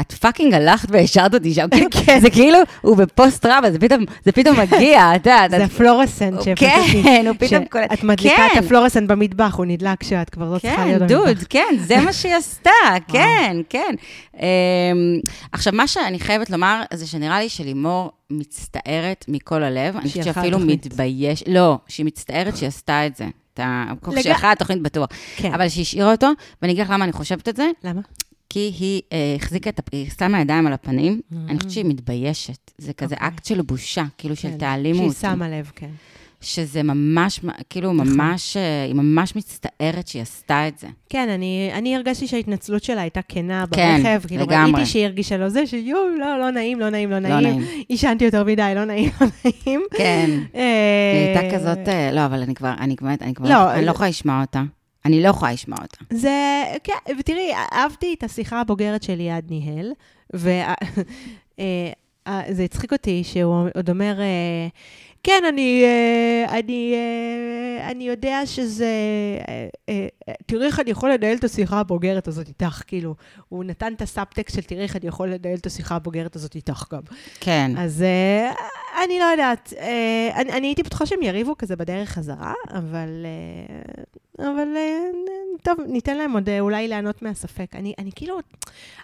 את fucking הלכת והשארת אותי שם, כאילו, כן. זה כאילו, הוא ב post trouble, זה פתאום, זה פתאום מגיע, את יודעת. זה הפלורסנט שפשוט... כן, הוא פתאום קולט. את מדליקה את כן. הפלורסנט במטבח, הוא נדלק כשאת כבר לא צריכה כן, להיות דוד, במטבח. כן, זה מה שהיא עשתה, כן, כן. אמ, עכשיו, מה שאני חייבת לומר, זה שנראה לי שלימור מצטערת מכל הלב. אני חושבת שאפילו. מתבייש, לא, שהיא מצטערת שהיא עשתה את זה. את ה- לג- שהיא הלכה לתוכנית בטוח. כן. אבל שהיא השאירה אותו, ואני אגיד לך למה אני חושבת את זה, למה? כי היא אה, החזיקה את, הפ- היא שמה ידיים על הפנים, Mm. אני חושבת שהיא מתביישת. זה כזה אוקיי. אקט של בושה, כאילו של כן, תעלימו שהיא אותי. שמה לב, כן. שזה ממש, כאילו, נכון. ממש, אה, היא ממש מצטערת שהיא עשתה את זה. כן, אני, אני הרגשתי שההתנצלות שלה הייתה כנה כן, ברכב. כאילו, לגמרי. ראיתי שהיא הרגישה לו זה, שיואו, לא, לא נעים, לא נעים, לא לא נעים. נעים. עישנתי יותר מדי, לא נעים, לא נעים. כן. אה, היא הייתה כזאת, אה, לא, אבל אני כבר, אני באמת, אני כבר, לא, אני לא יכולה לשמוע אותה. אני לא יכולה לשמוע אותה. זה, כן, ותראי, אהבתי את השיחה הבוגרת של ליעד ניהל, וזה הצחיק אותי שהוא עוד אומר, אה, כן, אני, אה, אני, אה, אני יודע שזה... אה, תראי איך אני יכול לנהל את השיחה הבוגרת הזאת איתך, כאילו, הוא נתן את הסאבטקסט של תראי איך אני יכול לנהל את השיחה הבוגרת הזאת איתך גם. כן. אז אני לא יודעת, אני, אני הייתי בטוחה שהם יריבו כזה בדרך חזרה, אבל, אבל טוב, ניתן להם עוד אולי ליהנות מהספק. אני, אני כאילו,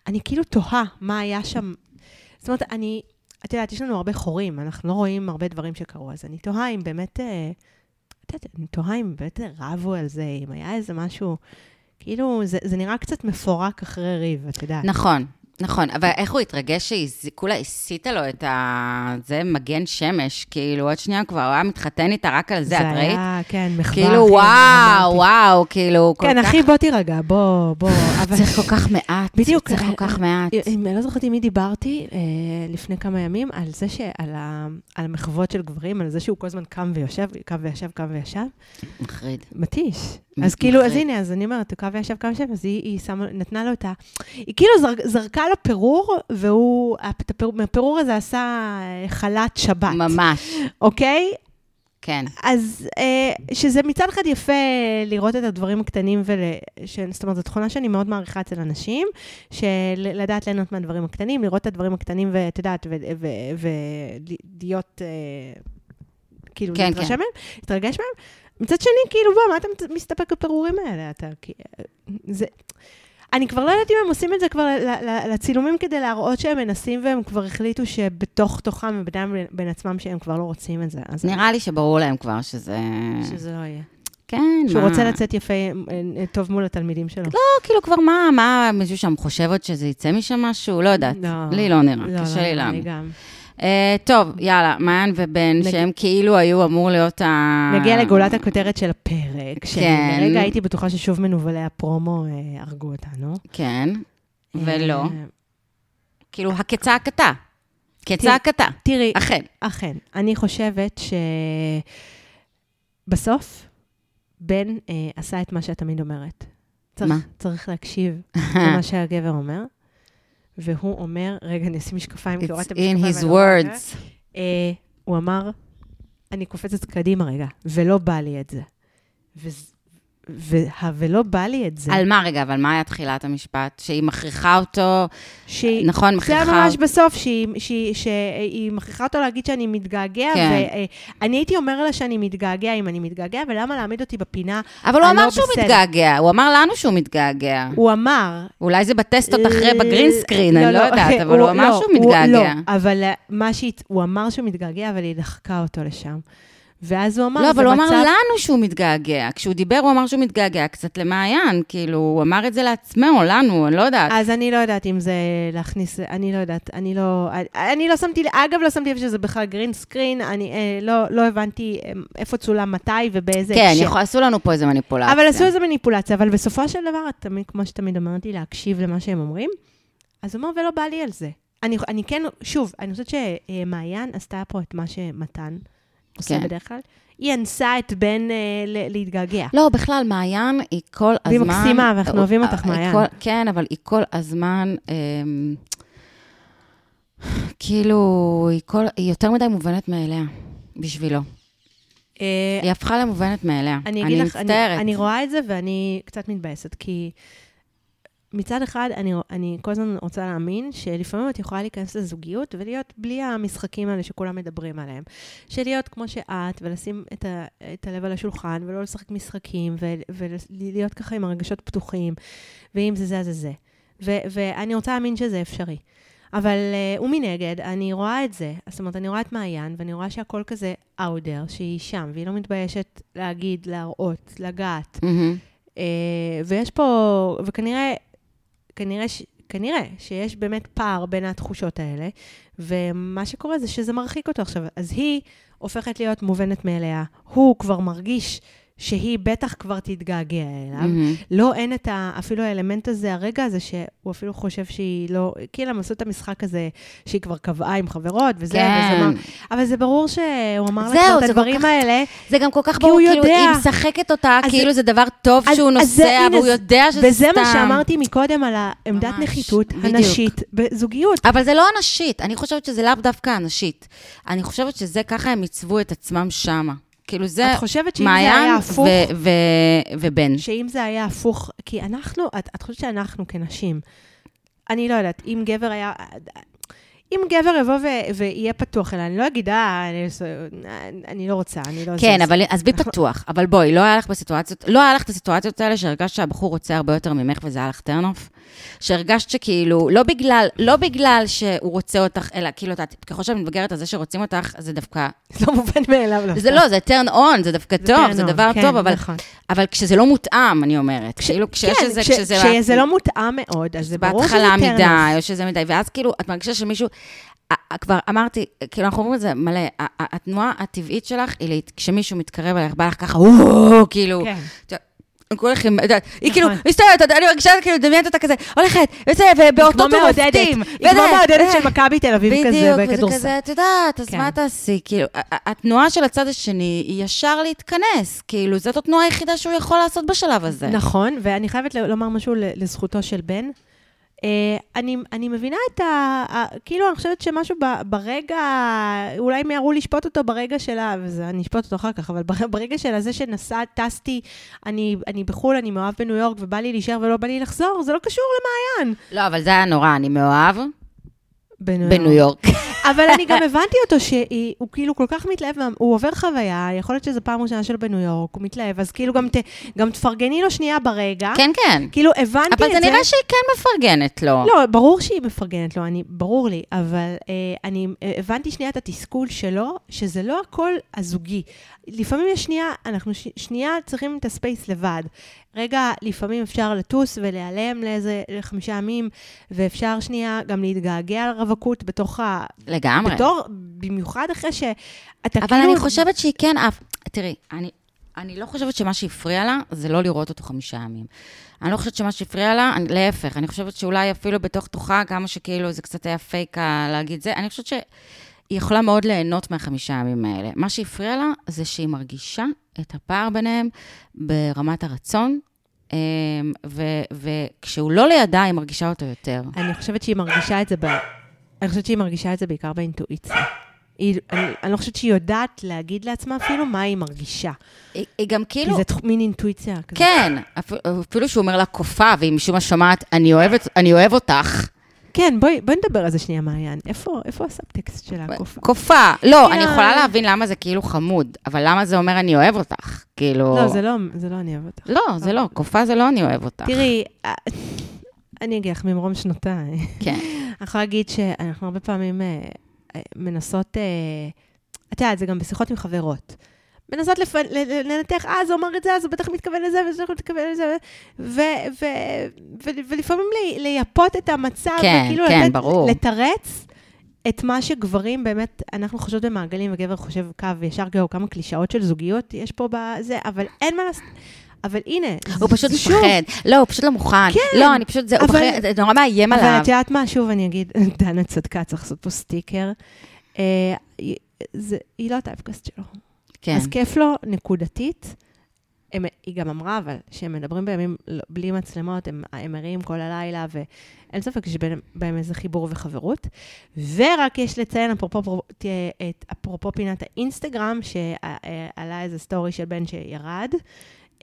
אני כאילו תוהה מה היה שם. זאת אומרת, אני, את יודעת, יש לנו הרבה חורים, אנחנו לא רואים הרבה דברים שקרו, אז אני תוהה אם באמת, אה, את יודעת, אני תוהה אם באמת רבו על זה, אם היה איזה משהו, כאילו, זה, זה נראה קצת מפורק אחרי ריב, את יודעת. נכון, נכון. אבל איך הוא התרגש שהיא כולה הסיטה לו את ה... זה מגן שמש, כאילו, עוד שנייה כבר הוא היה מתחתן איתה רק על זה, את ראית? היה, כן, מחווה. כאילו, הכי וואו, רומנטית. וואו, כאילו, כל כן, כך... אחי, בוא תירגע, בוא, בוא. אבל צריך כל כך מעט. בדיוק. צריך כל אה, כך מעט. אם- אני לא זוכרת עם מי דיברתי אה, לפני כמה ימים, על זה שעל ה- על המחוות של גברים, על זה שהוא כל הזמן קם ויושב, קם וישב, קם וישב. מחריד. מתיש. אז כאילו, אז. הנה, אז אני אומרת, הוא וישב כמה שנים, אז היא, שמה, נתנה לו את ה... היא כאילו זר, זרקה לו פירור, והוא, מהפירור הזה עשה אה, חלת שבת, ממש, אוקיי? כן. אז אה, שזה מצד אחד יפה לראות את הדברים הקטנים, ול... ש... זאת אומרת, זו תכונה שאני מאוד מעריכה אצל אנשים, שלדעת ליהנות מהדברים הקטנים, לראות את הדברים הקטנים, ואת יודעת, ולהיות, אה, כאילו, כן, להתרשם כן. מהם, להתרגש מהם. מצד שני, כאילו, בוא, מה אתה מסתפק בפירורים האלה? אתה, כי- זה... אני כבר לא יודעת אם הם עושים את זה כבר לצילומים כדי להראות שהם מנסים והם כבר החליטו שבתוך תוכם ובינם בין עצמם שהם כבר לא רוצים את זה. אז נראה לי שברור להם כבר שזה... שזה לא יהיה. כן, שהוא מה? רוצה לצאת יפה, אה, טוב מול התלמידים שלו. לא, כאילו כבר מה, מה, מישהו שם חושב עוד שזה יצא משם משהו? לא יודעת. לי לא נראה, קשה לי אני להאמין. אה, טוב, יאללה, מעיין ובן, נג- שהם כאילו היו אמור להיות ה... נגיע לגולת הכותרת של הפרק, שאני כן. לרגע הייתי בטוחה ששוב מנוולי הפרומו אה, הרגו אותנו. כן, ולא. אה, כאילו, הכצעקתה. כצעקתה. תראי, אכן. אכן, אני חושבת שבסוף, בן אה, עשה את מה שאת תמיד אומרת. צריך, מה? צריך להקשיב למה שהגבר אומר, והוא אומר, רגע, אני אשים משקפיים, כי It's הורדתי in משקפיים. his לא words. אה, הוא אמר, אני קופצת קדימה רגע, ולא בא לי את זה. וזה- וה- ולא בא לי את זה. על מה רגע, אבל מה היה תחילת המשפט? שהיא מכריחה אותו, שהיא- נכון, זה מכריחה... היה ממש בסוף, שהיא, שהיא, שהיא מכריחה אותו להגיד שאני מתגעגע, כן. ואני הייתי אומר לה שאני מתגעגע אם אני מתגעגע, ולמה להעמיד אותי בפינה? אבל הוא אמר לא שהוא בסדר. מתגעגע, הוא אמר לנו שהוא מתגעגע. הוא אמר... אולי זה בטסטות אחרי בגרין סקרין, לא, אני לא לא, יודעת, אבל הוא אמר לא, שהוא הוא- מתגעגע. לא, אבל אה, מה שהיא... הוא אמר שהוא מתגעגע, אבל היא דחקה אותו לשם. ואז הוא אמר, לא, אבל הוא אמר מצב- לנו שהוא מתגעגע. כשהוא דיבר, הוא אמר שהוא מתגעגע קצת למעיין. כאילו, הוא אמר את זה לעצמו, לנו, אני לא יודעת. אז אני לא יודעת אם זה להכניס, אני לא יודעת, אני לא, אני לא שמתי, אגב, לא שמתי לב שזה בכלל גרין סקרין, אני אה, לא, לא הבנתי אה, איפה צולם מתי ובאיזה כן. יכול- עשו לנו פה איזה מניפולציה. אבל עשו איזה מניפולציה, אבל בסופו של דבר, תמיד, כמו שתמיד אמרתי, להקשיב למה שהם אומרים, אז הוא אומר, ולא בא לי על זה. אני, אני כן, שוב, אני חושבת שמעיין עשתה פה את מה שמתן עושה כן. בדרך כלל. היא אנסה את בן אה, להתגעגע. לא, בכלל, מעיין היא כל הזמן... והיא מקסימה, ואנחנו אוהבים אותך, היא מעיין. כל- כן, אבל היא כל הזמן... אמ, כאילו, היא, כל, היא יותר מדי מובנת מאליה, בשבילו. אה, היא הפכה למובנת מאליה. אני אגיד לך, אני, מצטערת. אני רואה את זה ואני קצת מתבאסת, כי מצד אחד, אני, אני כל הזמן רוצה להאמין שלפעמים את יכולה להיכנס לזוגיות ולהיות בלי המשחקים האלה שכולם מדברים עליהם. של להיות כמו שאת, ולשים את, ה, את הלב על השולחן, ולא לשחק משחקים, ו, ולהיות ככה עם הרגשות פתוחים, ואם זה זה, אז זה זה. ו, ואני רוצה להאמין שזה אפשרי. אבל uh, ומנגד, אני רואה את זה, זאת אומרת, אני רואה את מעיין, ואני רואה שהכל כזה אאודר, שהיא שם, והיא לא מתביישת להגיד, להראות, לגעת. מהמם. Uh, ויש פה, וכנראה, כנראה, ש, כנראה שיש באמת פער בין התחושות האלה, ומה שקורה זה שזה מרחיק אותו עכשיו. אז היא הופכת להיות מובנת מאליה, הוא כבר מרגיש שהיא בטח כבר תתגעגע אליו. מהמם. לא, אין את ה, אפילו האלמנט הזה, הרגע הזה, שהוא אפילו חושב שהיא לא... כאילו, הם עשו את המשחק הזה, שהיא כבר קבעה עם חברות, וזה, כן. וזה מה... אבל זה ברור שהוא אמר לה כבר את זה הדברים כך- האלה. זה גם כל כך ברור, כאילו, יודע. היא משחקת אותה, אז כאילו זה- זה דבר טוב אז- שהוא אז זה- נוסע, הנה, והוא זה- יודע שזה סתם. וזה מה שאמרתי מקודם על העמדת ממש, נחיתות בדיוק. הנשית בזוגיות. אבל זה לא הנשית, אני חושבת שזה לאו דווקא הנשית. אני חושבת שזה ככה הם עיצבו את עצמם שמה. כאילו זה את חושבת שאם זה היה הפוך, ו- ו- ובן. שאם זה היה הפוך, כי אנחנו, את, את חושבת שאנחנו כנשים, אני לא יודעת, אם גבר היה... אם גבר יבוא ו- ויהיה פתוח אליי, אני לא אגיד, אה, אני, אני לא רוצה, אני לא... כן, זה- אבל עזבי פתוח. אבל בואי, לא היה לך בסיטואציות, לא היה לך את הסיטואציות האלה שהרגשת שהבחור רוצה הרבה יותר ממך וזה היה לך טרנוף? שהרגשת שכאילו, לא בגלל, לא בגלל שהוא רוצה אותך, אלא כאילו, את ככל שאת מתבגרת על זה שרוצים אותך, זה דווקא, זה לא מובן מאליו. לא. זה לא, זה turn on, זה דווקא זה טוב, turn זה on, דבר כן, טוב, אבל נכון. אבל כשזה לא מותאם, אני אומרת. כאילו, כשיש כן, איזה, כש- כשזה... כשזה לא מותאם מאוד, אז זה ברור שזה בהתחלה טרנוף. מדי, או שזה מדי, ואז כאילו, את מרגישה שמישהו... כבר אמרתי, כאילו, אנחנו אומרים את זה מלא, התנועה הטבעית שלך היא, כשמישהו מתקרב אליך, בא לך ככה, וואו, כאילו, כן. כולך עם, את יודעת, היא כאילו נכון. מסתובבת, אני מרגישה כאילו, דמיינת אותה כזה, הולכת, וזה, ובאותות ומופתים. היא כמו מעודדת אה. של מכבי תל אביב כזה בדיוק, וזה בכדורסל. כזה, את יודעת, אז כן. מה תעשי? כאילו, התנועה של הצד השני היא ישר להתכנס. כאילו, זאת התנועה היחידה שהוא יכול לעשות בשלב הזה. נכון, ואני חייבת לומר משהו לזכותו של בן. Uh, אני, אני מבינה את ה... ה- כאילו, אני חושבת שמשהו ברגע, אולי מיהרו לשפוט אותו ברגע שלה, וזה, אני אשפוט אותו אחר כך, אבל בר- ברגע של הזה שנסע, טסתי, אני, אני בחו"ל, אני מאוהב בניו יורק, ובא לי להישאר ולא בא לי לחזור, זה לא קשור למעיין. לא, אבל זה היה נורא, אני מאוהב בניו בניו יורק. אבל אני גם הבנתי אותו שהוא כאילו כל כך מתלהב, הוא עובר חוויה, יכול להיות שזו פעם ראשונה שלו בניו יורק, הוא מתלהב, אז כאילו גם, ת, גם תפרגני לו שנייה ברגע. כן, כן. כאילו, הבנתי את זה. אבל זה נראה שהיא כן מפרגנת לו. לא, ברור שהיא מפרגנת לו, אני, ברור לי, אבל אה, אני אה, הבנתי שנייה את התסכול שלו, שזה לא הכל הזוגי. לפעמים יש שנייה, אנחנו ש, שנייה צריכים את הספייס לבד. רגע, לפעמים אפשר לטוס ולהיעלם לאיזה חמישה ימים, ואפשר שנייה גם להתגעגע לרווקות בתוך ה... לגמרי. בתור, במיוחד אחרי שאתה כאילו... אבל אני חושבת שהיא כן אף... תראי, אני, אני לא חושבת שמה שהפריע לה זה לא לראות אותו חמישה ימים. אני לא חושבת שמה שהפריע לה, אני, להפך, אני חושבת שאולי אפילו בתוך תוכה, כמה שכאילו זה קצת היה פייק ה- להגיד זה, אני חושבת שהיא יכולה מאוד ליהנות מהחמישה ימים האלה. מה שהפריע לה זה שהיא מרגישה את הפער ביניהם ברמת הרצון, ו- וכשהוא לא לידה, היא מרגישה אותו יותר. אני חושבת שהיא מרגישה את זה ב... אני חושבת שהיא מרגישה את זה בעיקר באינטואיציה. היא, אני, אני לא חושבת שהיא יודעת להגיד לעצמה אפילו מה היא מרגישה. היא, היא גם כי כאילו... זה תח- מין אינטואיציה כזאת. כן, אפ- אפילו שהוא אומר לה קופה, והיא משום מה שומעת, אני אוהבת- אני אוהב אותך. כן, בואי, בואי נדבר על זה שנייה, מעיין. איפה, איפה הסאבטקסט של הקופה? קופה. לא, כן. אני יכולה להבין למה זה כאילו חמוד, אבל למה זה אומר אני אוהב אותך? כאילו... לא, זה לא, זה לא אני אוהב אותך. לא, זה לא, קופה זה לא אני אוהב אותך. תראי, אה, אני אגיד לך, ממרום שנותיי. כן. אני יכולה להגיד שאנחנו הרבה פעמים אה, אה, מנסות, אה, את יודעת, זה גם בשיחות עם חברות. מנסות לפ... לנתח, אה, זה אומר את זה, אז הוא בטח מתכוון לזה, וזה בטח מתכוון לזה, ו... ו... ו... ולפעמים לי... לייפות את המצב, כן, וכאילו כן, לתת, ברור. לתרץ את מה שגברים באמת, אנחנו חושבות במעגלים, וגבר חושב קו ישר, כאילו, כמה קלישאות של זוגיות יש פה בזה, אבל אין מה לעשות. אבל הנה, הוא פשוט מפחד. לא, הוא פשוט לא מוכן. כן, לא, אני פשוט, זה הוא אבל- מפחד, זה נורא מאיים אבל עליו. את יודעת מה? שוב אני אגיד, דנה צדקה, צריך לעשות פה סטיקר. אה, זה- היא לא ה typecast שלו. כן. אז כיף לו נקודתית. הם, היא גם אמרה, אבל, שהם מדברים בימים לא- בלי מצלמות, הם, הם ערים כל הלילה, ואין ספק שיש בין- בהם איזה חיבור וחברות. ורק יש לציין, אפרופו, אפרופו, אפרופו פינת האינסטגרם, שעלה איזה סטורי של בן שירד.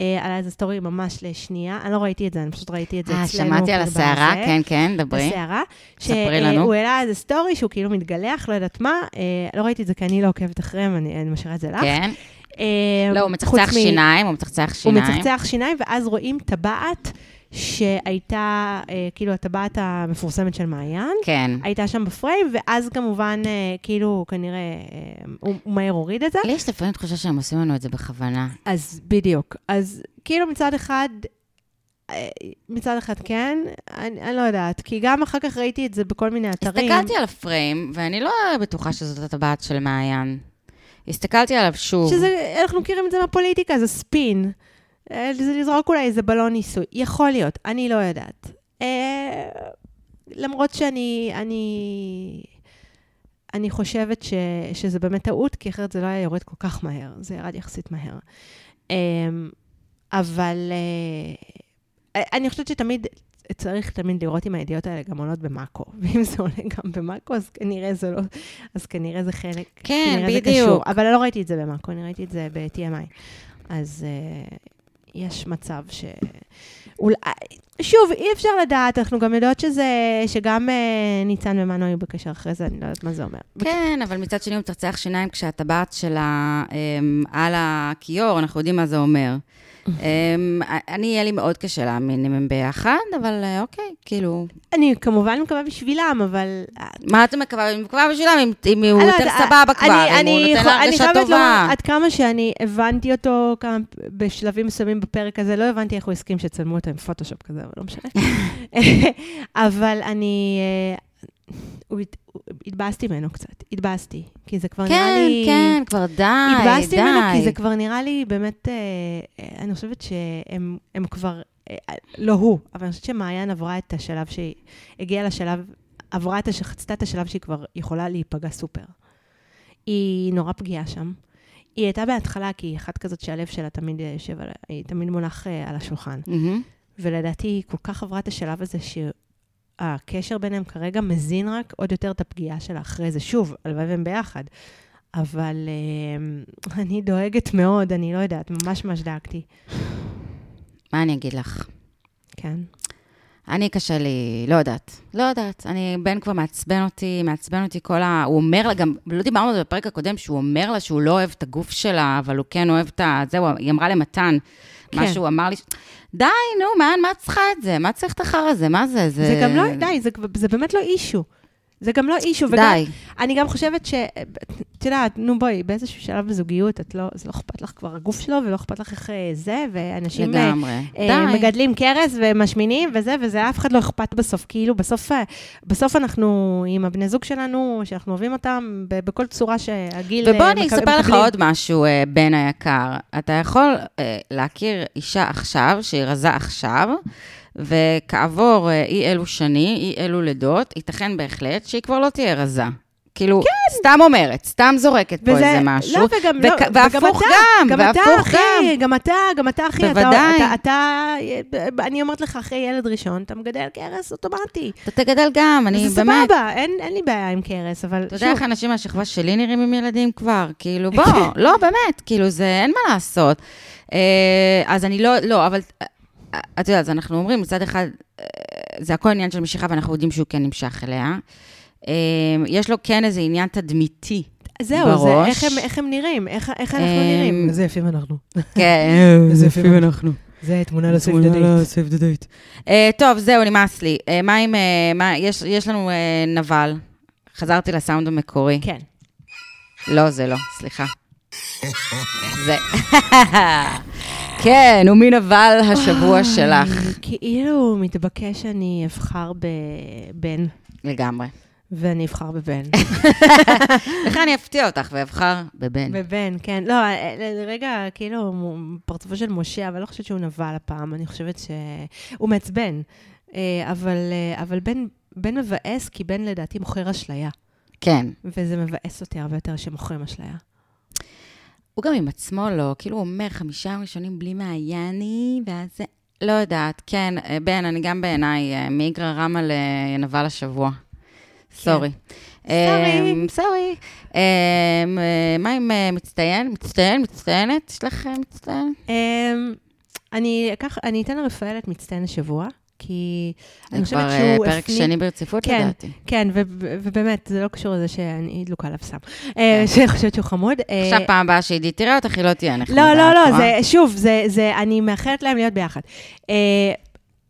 אה, עלה איזה סטורי ממש לשנייה, אני לא ראיתי את זה, אני פשוט ראיתי את זה אה, אצלנו. שמעתי על הסערה. כן, כן, דברי. בסערה. ספרי לנו. שהוא העלה איזה סטורי שהוא כאילו מתגלח, לא יודעת מה. אה, לא ראיתי את זה כי אני לא עוקבת אחריהם, אני, אני משאירה את זה לך. כן. אה, לא, הוא מצחצח מ- שיניים, הוא מצחצח הוא שיניים. מצחצח שיניים, ואז רואים טבעת שהייתה, אה, כאילו, הטבעת המפורסמת של מעיין. כן. הייתה שם בפריים, ואז כמובן, אה, כאילו, כנראה, אה, הוא, הוא מהר הוריד את זה. לי יש לפעמים תחושה שהם עושים לנו את זה בכוונה. אז בדיוק. אז כאילו מצד אחד, מצד אחד כן, אני, אני לא יודעת, כי גם אחר כך ראיתי את זה בכל מיני אתרים. הסתכלתי על הפריים, ואני לא בטוחה שזאת הטבעת של מעיין. הסתכלתי עליו שוב. שזה, אנחנו מכירים את זה מהפוליטיקה, זה ספין. אה, זה לזרוק אולי איזה בלון ניסוי. יכול להיות, אני לא יודעת. אה, למרות שאני, אני, אני חושבת ש, שזה באמת טעות, כי אחרת זה לא היה יורד כל כך מהר. זה ירד יחסית מהר. אה, אבל אה, אני חושבת שתמיד צריך תמיד לראות אם הידיעות האלה גם עולות במאקו. ואם זה עולה גם במאקו, אז כנראה זה לא, אז כנראה זה חלק, כן, כנראה זה בדיוק. קשור. אבל לא ראיתי את זה במאקו, אני ראיתי את זה ב-TMI. אז uh, יש מצב ש... אולי... שוב, אי אפשר לדעת, אנחנו גם יודעות שזה, שגם uh, ניצן ומנו היו בקשר אחרי זה, אני לא יודעת מה זה אומר. כן, אבל מצד שני הוא מצחצח שיניים כשהטבעת שלה אמ, על הכיור, אנחנו יודעים מה זה אומר. אמ, אני, יהיה לי מאוד קשה להאמין אם הם ביחד, אבל אה, אוקיי, כאילו, אני כמובן מקווה בשבילם, אבל... אה, מה אתה מקווה? אני מקווה בשבילם אם, הוא יותר סבבה כבר, אני- אם הוא נותן לה הרגשה טובה. עד כמה שאני הבנתי אותו בשלבים מסוימים בפרק הזה, לא הבנתי איך הוא הסכים שיצלמו אותו עם פוטושופ כזה, אבל לא משנה. אבל אני, אה, התבאסתי ממנו קצת, התבאסתי, כי זה כבר נראה כן, לי... כן, כבר די, די. התבאסתי ממנו, כי זה כבר נראה לי באמת, אה, אה, אני חושבת שהם הם כבר, אה, לא הוא, אבל אני חושבת שמעיין עברה את השלב שהיא, הגיעה לשלב, עברה את, חצתה את השלב שהיא כבר יכולה להיפגע סופר. היא נורא פגיעה שם. היא הייתה בהתחלה, כי היא אחת כזאת שהלב שלה תמיד אה, יושב, היא תמיד מונח אה, על השולחן. מהמם. ולדעתי היא כל כך עברה את השלב הזה שהקשר ביניהם כרגע מזין רק עוד יותר את הפגיעה שלה אחרי זה. שוב, הלוואי והם ביחד. אבל אה, אני דואגת מאוד, אני לא יודעת, ממש ממש דאגתי. מה אני אגיד לך? כן. אני קשה לי, לא יודעת, לא יודעת. אני, בן כבר מעצבן אותי, מעצבן אותי כל ה... הוא אומר לה, גם, לא דיברנו על זה בפרק הקודם, שהוא אומר לה שהוא לא אוהב את הגוף שלה, אבל הוא כן אוהב את ה... זהו, היא אמרה למתן, כן. משהו, אמר לי, די, נו, מה, את צריכה את זה? מה צריך את החרא הזה? מה זה? זה... זה גם לא, די, זה, זה באמת לא אישו. זה גם לא אישו. וגם, די. אני גם חושבת ש... את יודעת, נו בואי, באיזשהו שלב בזוגיות, את לא, זה לא אכפת לך כבר הגוף שלו, ולא אכפת לך איך אה, זה, ואנשים... אה, לגמרי. אה, די. מגדלים קרס ומשמינים וזה, וזה אף אחד לא אכפת בסוף. כאילו, בסוף, אה, בסוף אנחנו עם הבני זוג שלנו, שאנחנו אוהבים אותם בכל צורה שהגיל... ובוא אני מקב- אספר לך. עוד משהו, בן היקר. אתה יכול להכיר אישה עכשיו, שהיא רזה עכשיו, וכעבור אה, אי אלו שנים, אי אלו לידות, ייתכן בהחלט שהיא כבר לא תהיה רזה. כאילו, כן. סתם אומרת, סתם זורקת פה וזה, איזה משהו. לא, וגם לא, והפוך אתה, גם, גם אתה, והפוך אחי, גם. גם אתה, גם אתה, אחי, אתה, בוודאי. אתה, אתה, אני אומרת לך, אחרי ילד ראשון, אתה מגדל קרס אוטומטי. אתה תגדל גם, אני זה באמת... סבבה, אין, אין לי בעיה עם קרס, אבל אתה יודע איך אנשים מהשכבה שלי נראים עם ילדים כבר? כאילו, בוא, לא, באמת, כאילו, זה, אין מה לעשות. אה, אז אני לא, לא, אבל את יודעת, אז אנחנו אומרים, מצד אחד, אה, זה הכל עניין של משיכה, ואנחנו יודעים שהוא כן נמשך אליה. אה, יש לו כן איזה עניין תדמיתי. זהו, בראש. זה איך הם, איך הם נראים, איך, איך אנחנו אמ, נראים. איזה יפים אנחנו. כן, איזה יפים אנחנו. זה תמונה לסייב דה דייט. אה, טוב, זהו, נמאס לי. אה, מה עם, אה, מה, יש, יש לנו אה, נבל. חזרתי לסאונד המקורי. כן. לא, זה לא, סליחה. זה. כן, הוא מין אבל השבוע שלך. אוי, כאילו מתבקש שאני אבחר בבן, לגמרי. ואני אבחר בבן. איך אני אפתיע אותך ואבחר בבן. בבן, כן. לא, אה, לרגע, כאילו, מו- פרצופו של משה, אבל לא חושבת שהוא נבל הפעם, אני חושבת שהוא מעצבן. אה, אבל, אה, אבל בן, בן מבאס, כי בן לדעתי מוכר אשליה. כן. וזה מבאס אותי הרבה יותר שמוכרים אשליה. הוא גם עם עצמו לא, כאילו הוא אומר, חמישה ראשונים בלי מעייני, ואז זה... לא יודעת, כן, אה, בן, אני גם בעיניי, אה, מאיגרא רמא לנבל השבוע. סורי. סורי. אמ, סורי. אמ, אה, מה עם מצטיין? מצטיין? מצטיינת? יש לך אה, מצטיין? אמ, אני אקח, אני אתן לרפאל את מצטיין השבוע, כי אני זה חושבת כבר אה, שהוא פרק הפנים... שני ברציפות, כן, לדעתי. כן, ו- ובאמת, זה לא קשור לזה שאני דלוקה עליו סתם. אה, שאני חושבת שהוא חמוד. אה, כן. עכשיו, פעם הבאה שעידית תראה אותך, היא לא תהיה נחמדה. לא, לא, לא? זה, שוב, זה, זה, אני מאחלת להם להיות ביחד.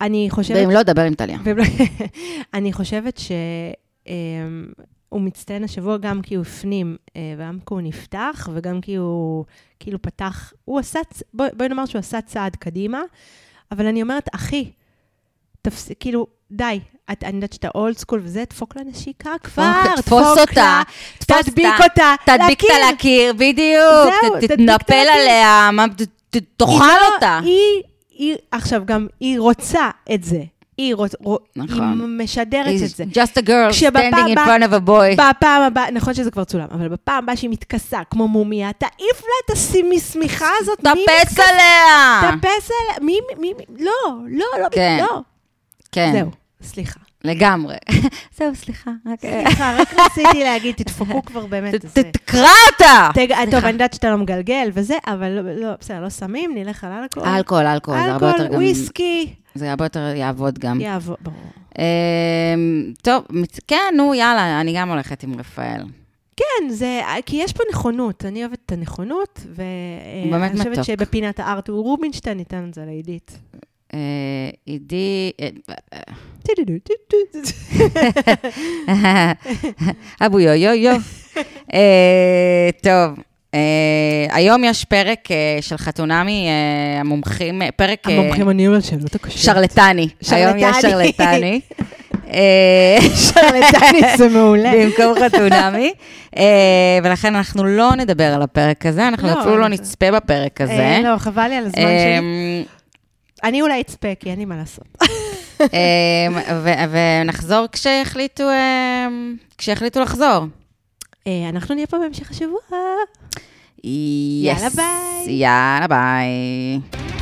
אני חושבת... ואם לא, דבר עם טליה. לא- אני חושבת שהוא מצטיין השבוע גם כי הוא הפנים, וגם כי הוא נפתח, וגם כי הוא כאילו פתח, הוא עשה, בואי בואי נאמר שהוא עשה צעד קדימה, אבל אני אומרת, אחי, תפסיק, כאילו, די, את, אני יודעת שאתה אולד סקול וזה, דפוק לה נשיקה כבר, תפוס אותה, תדביק אותה, תדביק אותה. לקיר, בדיוק. תתנפל. עליה, מה- ת- ת- היא תאכל לא- אותה. היא, עכשיו גם, היא רוצה את זה. היא, רוצ, רו, נכון. היא משדרת את זה. He's just a girl standing in front of a boy. בפעם הבאה, נכון שזה כבר צולם, אבל בפעם הבאה שהיא מתכסה כמו מומיה, תעיף לה את השמיכה הזאת. מתכסה? עליה. תאפס עליה. מי, מי, מי, לא, לא, לא, כן. לא. כן, זהו, סליחה. לגמרי. זהו, סליחה. סליחה, רק רציתי להגיד, תדפקו כבר באמת. תקרא אותה. טוב, אני יודעת שאתה לא מגלגל וזה, אבל לא, לא, בסדר, לא סמים, נלך על אלכוהול. אלכוהול, אלכוהול, זה הרבה יותר אלכוהול, גם... וויסקי. זה הרבה יותר יעבוד גם. יעבור, ברור. אמ, טוב, כן, נו, יאללה, אני גם הולכת עם רפאל. כן, זה, כי יש פה נכונות, אני אוהבת את הנכונות, ואני חושבת. שבפינת הארט הוא רובינשטיין ניתן את זה לעידית. אה, עידי... אה, אבו יו יו יו. אה, טוב, היום יש פרק של חתונמי, המומחים, פרק... המומחים עונים על שאלות הקשות. שרלטני. היום יש שרלטני. שרלטני. שרלטנית זה מעולה. במקום חתונמי. ולכן אנחנו לא נדבר על הפרק הזה, אנחנו לא, אפילו לא נצפה בפרק הזה. לא, חבל לי על הזמן שלי. אני אולי אצפה, כי אין לי מה לעשות. אמ, ונחזור כשיחליטו, אמ, כשיחליטו לחזור. אה, אנחנו נהיה פה בהמשך השבוע. יאללה ביי. יאללה ביי.